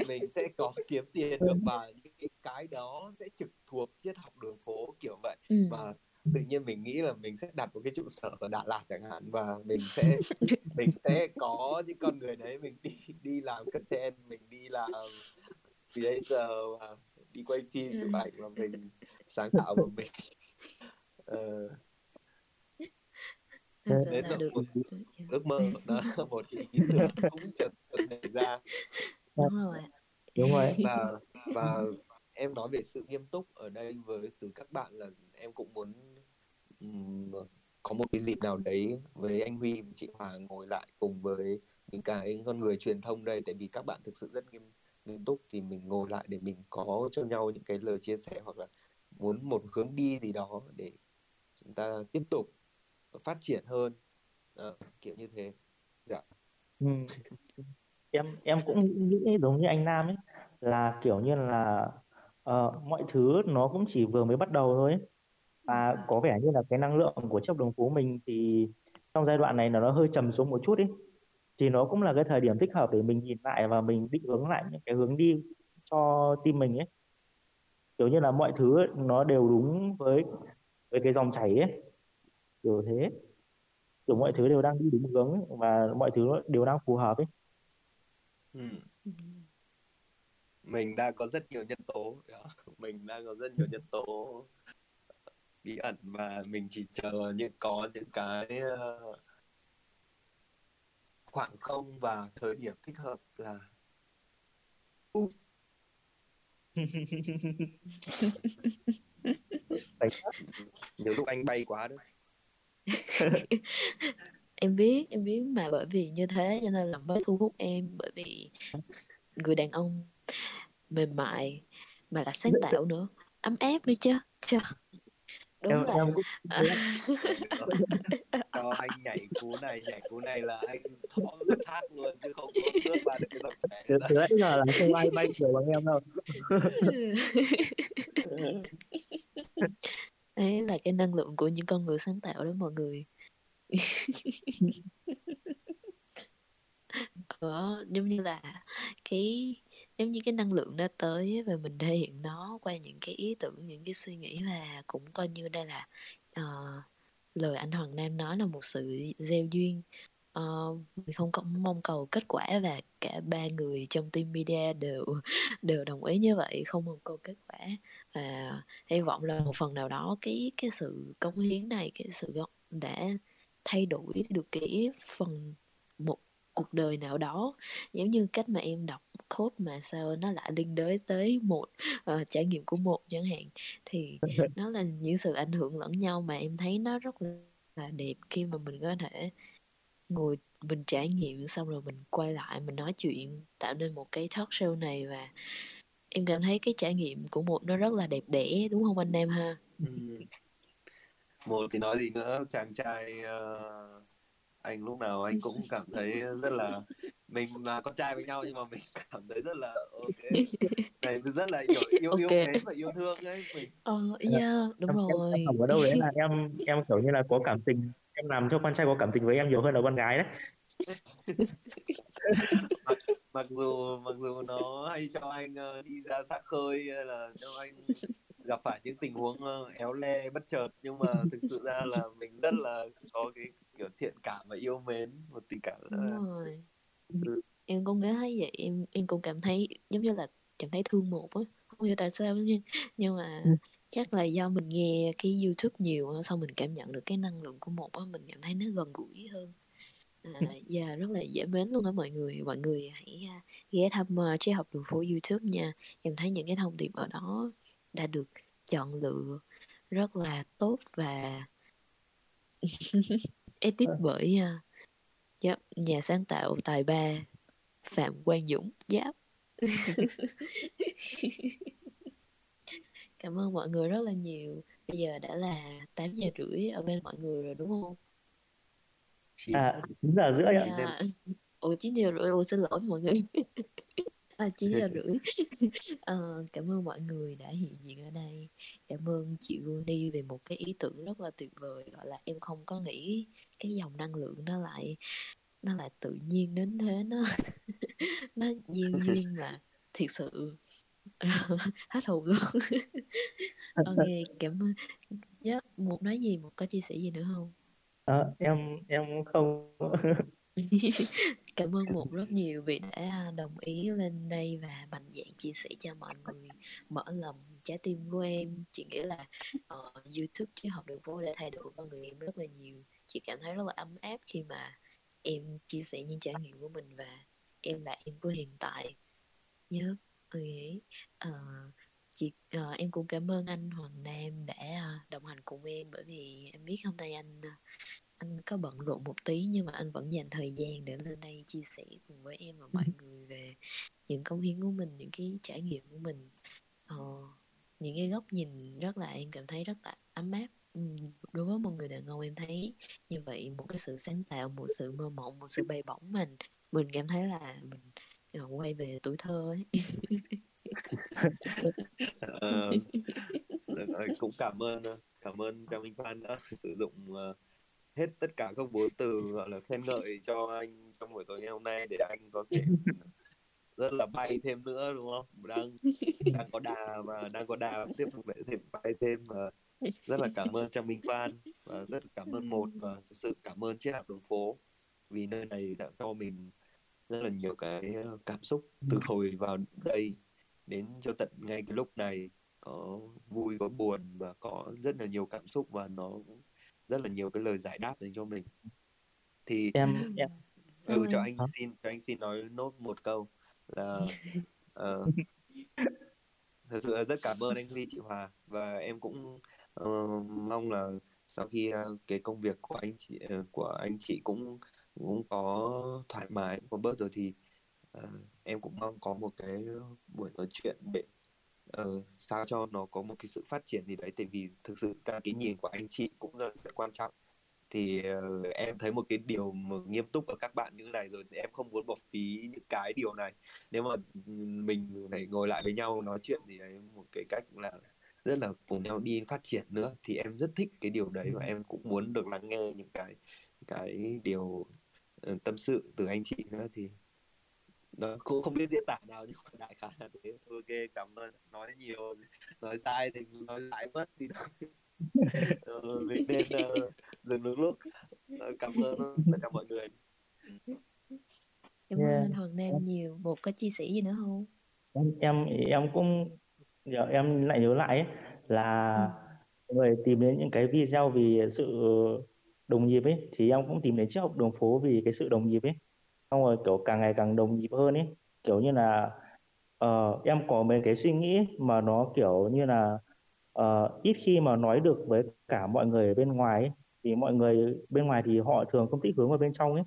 [SPEAKER 2] Mình sẽ có kiếm tiền được và những cái cái đó sẽ trực thuộc triết học đường phố kiểu vậy. Ừ. và tự nhiên mình nghĩ là mình sẽ đặt một cái trụ sở ở Đà Lạt chẳng hạn và mình sẽ mình sẽ có những con người đấy mình đi đi làm content mình đi làm creator và đi quay phim chụp ảnh và mình sáng tạo của mình. Uh, Thật sự là được. một ước mơ đó một cái ý tưởng cũng chợt nảy ra.
[SPEAKER 1] Đúng rồi
[SPEAKER 3] đúng rồi.
[SPEAKER 2] Và và em nói về sự nghiêm túc ở đây với từ các bạn là em cũng muốn um, có một cái dịp nào đấy với anh Huy và chị Hòa ngồi lại cùng với những cái con người truyền thông đây. Tại vì các bạn thực sự rất nghiêm nghiêm túc thì mình ngồi lại để mình có cho nhau những cái lời chia sẻ hoặc là muốn một hướng đi gì đó để chúng ta tiếp tục phát triển hơn. À, kiểu như thế. Dạ.
[SPEAKER 3] Ừ. em em cũng nghĩ giống như anh Nam ấy là kiểu như là uh, mọi thứ nó cũng chỉ vừa mới bắt đầu thôi. Và có vẻ như là cái năng lượng của chấp đường phố mình thì trong giai đoạn này là nó hơi trầm xuống một chút đi. Thì nó cũng là cái thời điểm thích hợp để mình nhìn lại và mình định hướng lại những cái hướng đi cho team mình ấy. Kiểu như là mọi thứ nó đều đúng với với cái dòng chảy ấy. Kiểu thế. Kiểu mọi thứ đều đang đi đúng hướng và mọi thứ đều đang phù hợp ấy.
[SPEAKER 2] Ừ mình đang có rất nhiều nhân tố mình đang có rất nhiều nhân tố, bí ẩn và mình chỉ chờ những, có những cái ờ, khoảng không và thời điểm thích hợp là uh. nhiều lúc anh bay quá đấy
[SPEAKER 1] em biết em biết mà bởi vì như thế cho nên là mới thu hút em, bởi vì người đàn ông mềm mại mà là sáng tạo nữa. Ấm áp nữa chứ chứ. Đúng em, là em cũng...
[SPEAKER 2] cho anh nhảy cú này nhảy cú này là anh thó rất hát luôn chứ không có bước qua được cái dòng chảy từ
[SPEAKER 3] nãy giờ là không ai bay kiểu bằng em đâu.
[SPEAKER 1] Đấy là cái năng lượng của những con người sáng tạo đó mọi người. Ờ, giống như là cái giống như cái năng lượng đó tới và mình thể hiện nó qua những cái ý tưởng những cái suy nghĩ và cũng coi như đây là uh, lời anh Hoàng Nam nói là một sự gieo duyên. Uh, mình không có mong cầu kết quả và cả ba người trong team media đều đều đồng ý như vậy không mong cầu kết quả. Và hy vọng là một phần nào đó cái cái sự cống hiến này cái sự đã thay đổi được cái phần một cuộc đời nào đó giống như cách mà em đọc code mà sao nó lại liên đới tới một uh, trải nghiệm của một chẳng hạn thì nó là những sự ảnh hưởng lẫn nhau mà em thấy nó rất là đẹp khi mà mình có thể ngồi mình trải nghiệm xong rồi mình quay lại mình nói chuyện tạo nên một cái talk show này và em cảm thấy cái trải nghiệm của một nó rất là đẹp đẽ đúng không anh em ha ừ.
[SPEAKER 2] một thì nói gì nữa chàng trai uh, anh lúc nào anh cũng cảm thấy rất là mình là con trai với nhau nhưng mà mình cảm thấy rất là ok. Này rất là kiểu yêu okay. yêu mến và yêu thương đấy mình
[SPEAKER 1] ờ yeah, đúng em, rồi.
[SPEAKER 3] em, em ở đâu đấy là em em kiểu như là có cảm tình em làm cho con trai có cảm tình với em nhiều hơn là con gái đấy.
[SPEAKER 2] Mặc, mặc dù mặc dù nó hay cho anh uh, đi ra xa khơi hay là cho anh gặp phải những tình huống uh, éo le bất chợt nhưng mà thực sự ra là mình rất là có cái kiểu thiện cảm và yêu mến một tình cảm
[SPEAKER 1] Đúng là... rồi ừ. em cũng nghĩ thấy vậy em em cũng cảm thấy giống như là cảm thấy thương một á không hiểu tại sao nhưng nhưng mà ừ. chắc là do mình nghe cái youtube nhiều xong mình cảm nhận được cái năng lượng của một á mình cảm thấy nó gần gũi hơn À, yeah, rất là dễ mến luôn á mọi người. Mọi người hãy uh, ghé thăm uh, triết học đường phố YouTube nha. Em thấy những cái thông điệp ở đó đã được chọn lựa rất là tốt và edit
[SPEAKER 3] Ờ.
[SPEAKER 1] bởi uh, yep, nhà sáng tạo tài ba Phạm Quang Dũng. Yep. Cảm ơn mọi người rất là nhiều. Bây giờ đã là 8 giờ rưỡi ở bên mọi người rồi đúng không?
[SPEAKER 3] À, 9 giờ rưỡi ạ.
[SPEAKER 1] Yeah. Ủa 9 giờ rưỡi, ủa xin lỗi mọi người. à, 9 giờ rưỡi. Ờ, cảm ơn mọi người đã hiện diện ở đây. Cảm ơn chị Vuni về một cái ý tưởng rất là tuyệt vời gọi là em không có nghĩ cái dòng năng lượng đó lại nó lại tự nhiên đến thế nó nó gieo duyên mà thiệt sự. Hết hồn luôn. Ok cảm ơn. Yeah, một nói gì một có chia sẻ gì nữa không?
[SPEAKER 3] Ờ, em em không.
[SPEAKER 1] Cảm ơn một rất nhiều vì đã đồng ý lên đây và mạnh dạn chia sẻ cho mọi người mở lòng trái tim của em. Chị nghĩ là uh, youtube chứ học đường phố đã thay đổi con người em rất là nhiều chị cảm thấy rất là ấm áp khi mà em chia sẻ những trải nghiệm của mình và em là em của hiện tại. Nhớ yep. ok uh, chị uh, em cũng cảm ơn anh Hoàng Nam đã uh, đồng hành cùng em bởi vì em biết hôm nay anh uh, anh có bận rộn một tí nhưng mà anh vẫn dành thời gian để lên đây chia sẻ cùng với em và mọi người về những công hiến của mình những cái trải nghiệm của mình. Uh, những cái góc nhìn rất là em cảm thấy rất là ấm áp đối với một người đàn ông em thấy như vậy một cái sự sáng tạo một sự mơ mộng một sự bay bổng mình mình cảm thấy là mình ờ, quay về tuổi thơ ấy.
[SPEAKER 2] Ờ, cũng cảm ơn ờ, cảm ơn Cam Minh Phan đã sử dụng ờ, hết tất cả các bốn từ gọi là khen ngợi cho anh trong buổi tối ngày hôm nay để anh có thể rất là bay thêm nữa đúng không? Đang đang có đà và đang có đà tiếp tục để thêm bay thêm và rất là cảm ơn Trang Minh Phan và rất cảm ơn một và thực sự cảm ơn triết học đường phố vì nơi này đã cho mình rất là nhiều cái cảm xúc từ hồi vào đây đến cho tận ngay cái lúc này. Có vui có buồn và có rất là nhiều cảm xúc và nó rất là nhiều cái lời giải đáp dành cho mình. Thì
[SPEAKER 3] em em
[SPEAKER 2] ừ, cho anh xin cho anh xin nói nốt một câu là uh, thật sự là rất cảm ơn anh Ly chị Hòa và em cũng uh, mong là sau khi uh, cái công việc của anh chị uh, của anh chị cũng cũng có thoải mái có bớt rồi thì uh, em cũng mong có một cái buổi nói chuyện để uh, sao cho nó có một cái sự phát triển gì đấy. Tại vì thực sự cả cái nhìn của anh chị cũng rất, là quan trọng. Thì uh, em thấy một cái điều mà nghiêm túc ở các bạn như thế này rồi thì em không muốn bỏ phí những cái điều này. Nếu mà ừ, mình phải ngồi lại với nhau nói chuyện thì đấy một cái cách là rất là cùng nhau đi phát triển nữa thì em rất thích cái điều đấy và em cũng muốn được lắng nghe những cái cái điều uh, tâm sự từ anh chị nữa thì nó cũng không biết diễn tả nào nhưng mà đại khái là thế ok cảm ơn nói nhiều nói sai thì nói sai mất thì uh, mình nên uh, dừng đúng lúc. Uh, cảm ơn tất cả mọi người.
[SPEAKER 1] Cảm ơn anh Hoàng Nam nhiều. Một có chia sẻ gì nữa không?
[SPEAKER 3] Em em em cũng giờ em lại nhớ lại ấy, là ừ. người tìm đến những cái video vì sự đồng nhịp ấy thì em cũng tìm đến chiếc học đường phố vì cái sự đồng nhịp ấy xong rồi kiểu càng ngày càng đồng nhịp hơn ấy kiểu như là uh, em có mấy cái suy nghĩ mà nó kiểu như là uh, ít khi mà nói được với cả mọi người ở bên ngoài ấy. thì mọi người bên ngoài thì họ thường không thích hướng vào bên trong ấy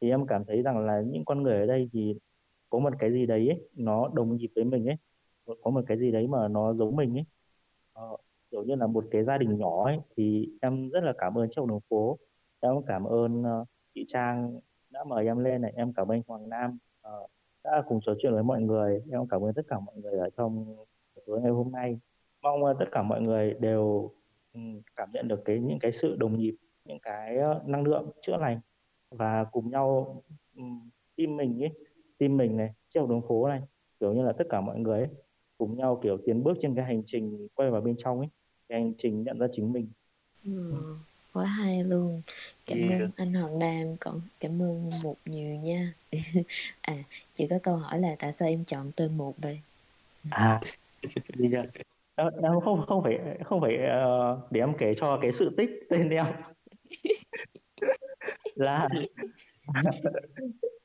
[SPEAKER 3] thì em cảm thấy rằng là những con người ở đây thì có một cái gì đấy ấy, nó đồng nhịp với mình ấy có một cái gì đấy mà nó giống mình ấy. Uh, kiểu như là một cái gia đình nhỏ ấy thì em rất là cảm ơn trong đường phố. Em cảm ơn uh, chị Trang đã mời em lên này em cảm ơn Hoàng Nam uh, đã cùng trò chuyện với mọi người. Em cảm ơn tất cả mọi người ở trong tối ngày hôm nay. Mong uh, tất cả mọi người đều um, cảm nhận được cái những cái sự đồng nhịp những cái uh, năng lượng chữa lành và cùng nhau ừ, um, tim mình ấy tim mình này treo đường phố này kiểu như là tất cả mọi người ấy, cùng nhau kiểu tiến bước trên cái hành trình quay vào bên trong ấy cái hành trình nhận ra chính mình.
[SPEAKER 1] Ừ, quá hay luôn. Cảm yeah. ơn anh Hoàng Nam còn cảm ơn một nhiều nha. À chỉ có câu hỏi là tại sao em chọn tên một vậy?
[SPEAKER 3] À bây giờ em không không phải không phải uh, để em kể cho cái sự tích tên em. Là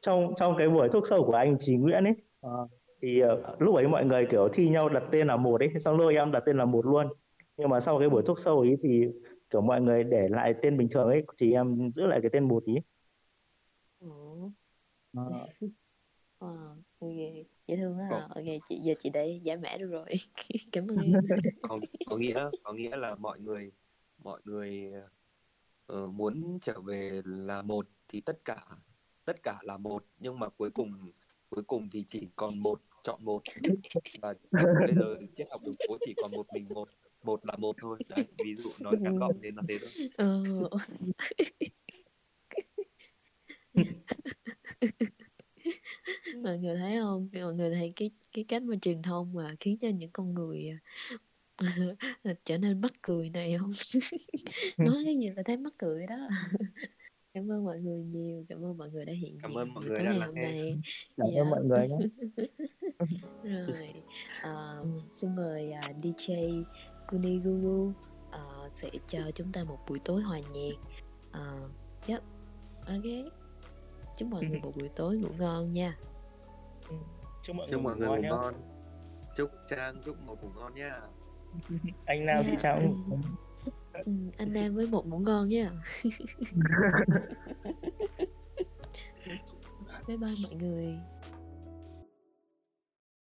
[SPEAKER 3] trong trong cái buổi thuốc sâu của anh Trí Nguyễn ấy. Uh, thì uh, lúc ấy mọi người kiểu thi nhau đặt tên là một ấy xong rồi em đặt tên là một luôn nhưng mà sau cái buổi thuốc sâu ấy thì kiểu mọi người để lại tên bình thường ấy chỉ em giữ lại cái tên một ý
[SPEAKER 1] Ủa. Ờ. Wow, okay. dễ thương á. Còn... Ok, chị giờ chị đã giải mã được rồi. Cảm ơn em.
[SPEAKER 2] có, có nghĩa có nghĩa là mọi người mọi người uh, muốn trở về là một thì tất cả tất cả là một nhưng mà cuối cùng cuối cùng thì chỉ còn một chọn một. Và bây giờ triết học đường phố chỉ còn một mình một một là một thôi. Đấy ví dụ nói ngắn gọn thế là thế thôi. Ờ.
[SPEAKER 1] mọi người thấy không? Mọi người thấy cái cái cách mà truyền thông mà khiến cho những con người trở nên mắc cười này không? Nói cái gì là thấy mắc cười đó cảm ơn mọi người nhiều cảm ơn mọi người đã hiện
[SPEAKER 2] cảm ơn mọi người đã hôm nay.
[SPEAKER 3] Cảm ơn mọi người nhé
[SPEAKER 1] rồi uh, xin mời uh, DJ Kuniguru uh, sẽ cho chúng ta một buổi tối hòa nhạc. Uh, yep. Ok. Chúc mọi người một buổi tối ngủ ngon nha.
[SPEAKER 3] Ừ, chúc mọi,
[SPEAKER 2] chúc mọi người ngủ ngon. Chúc trang chúc một ngủ ngon nha.
[SPEAKER 3] Anh nào thì chào
[SPEAKER 1] ừ, anh nam với một ngủ ngon nha. Bye bye mọi người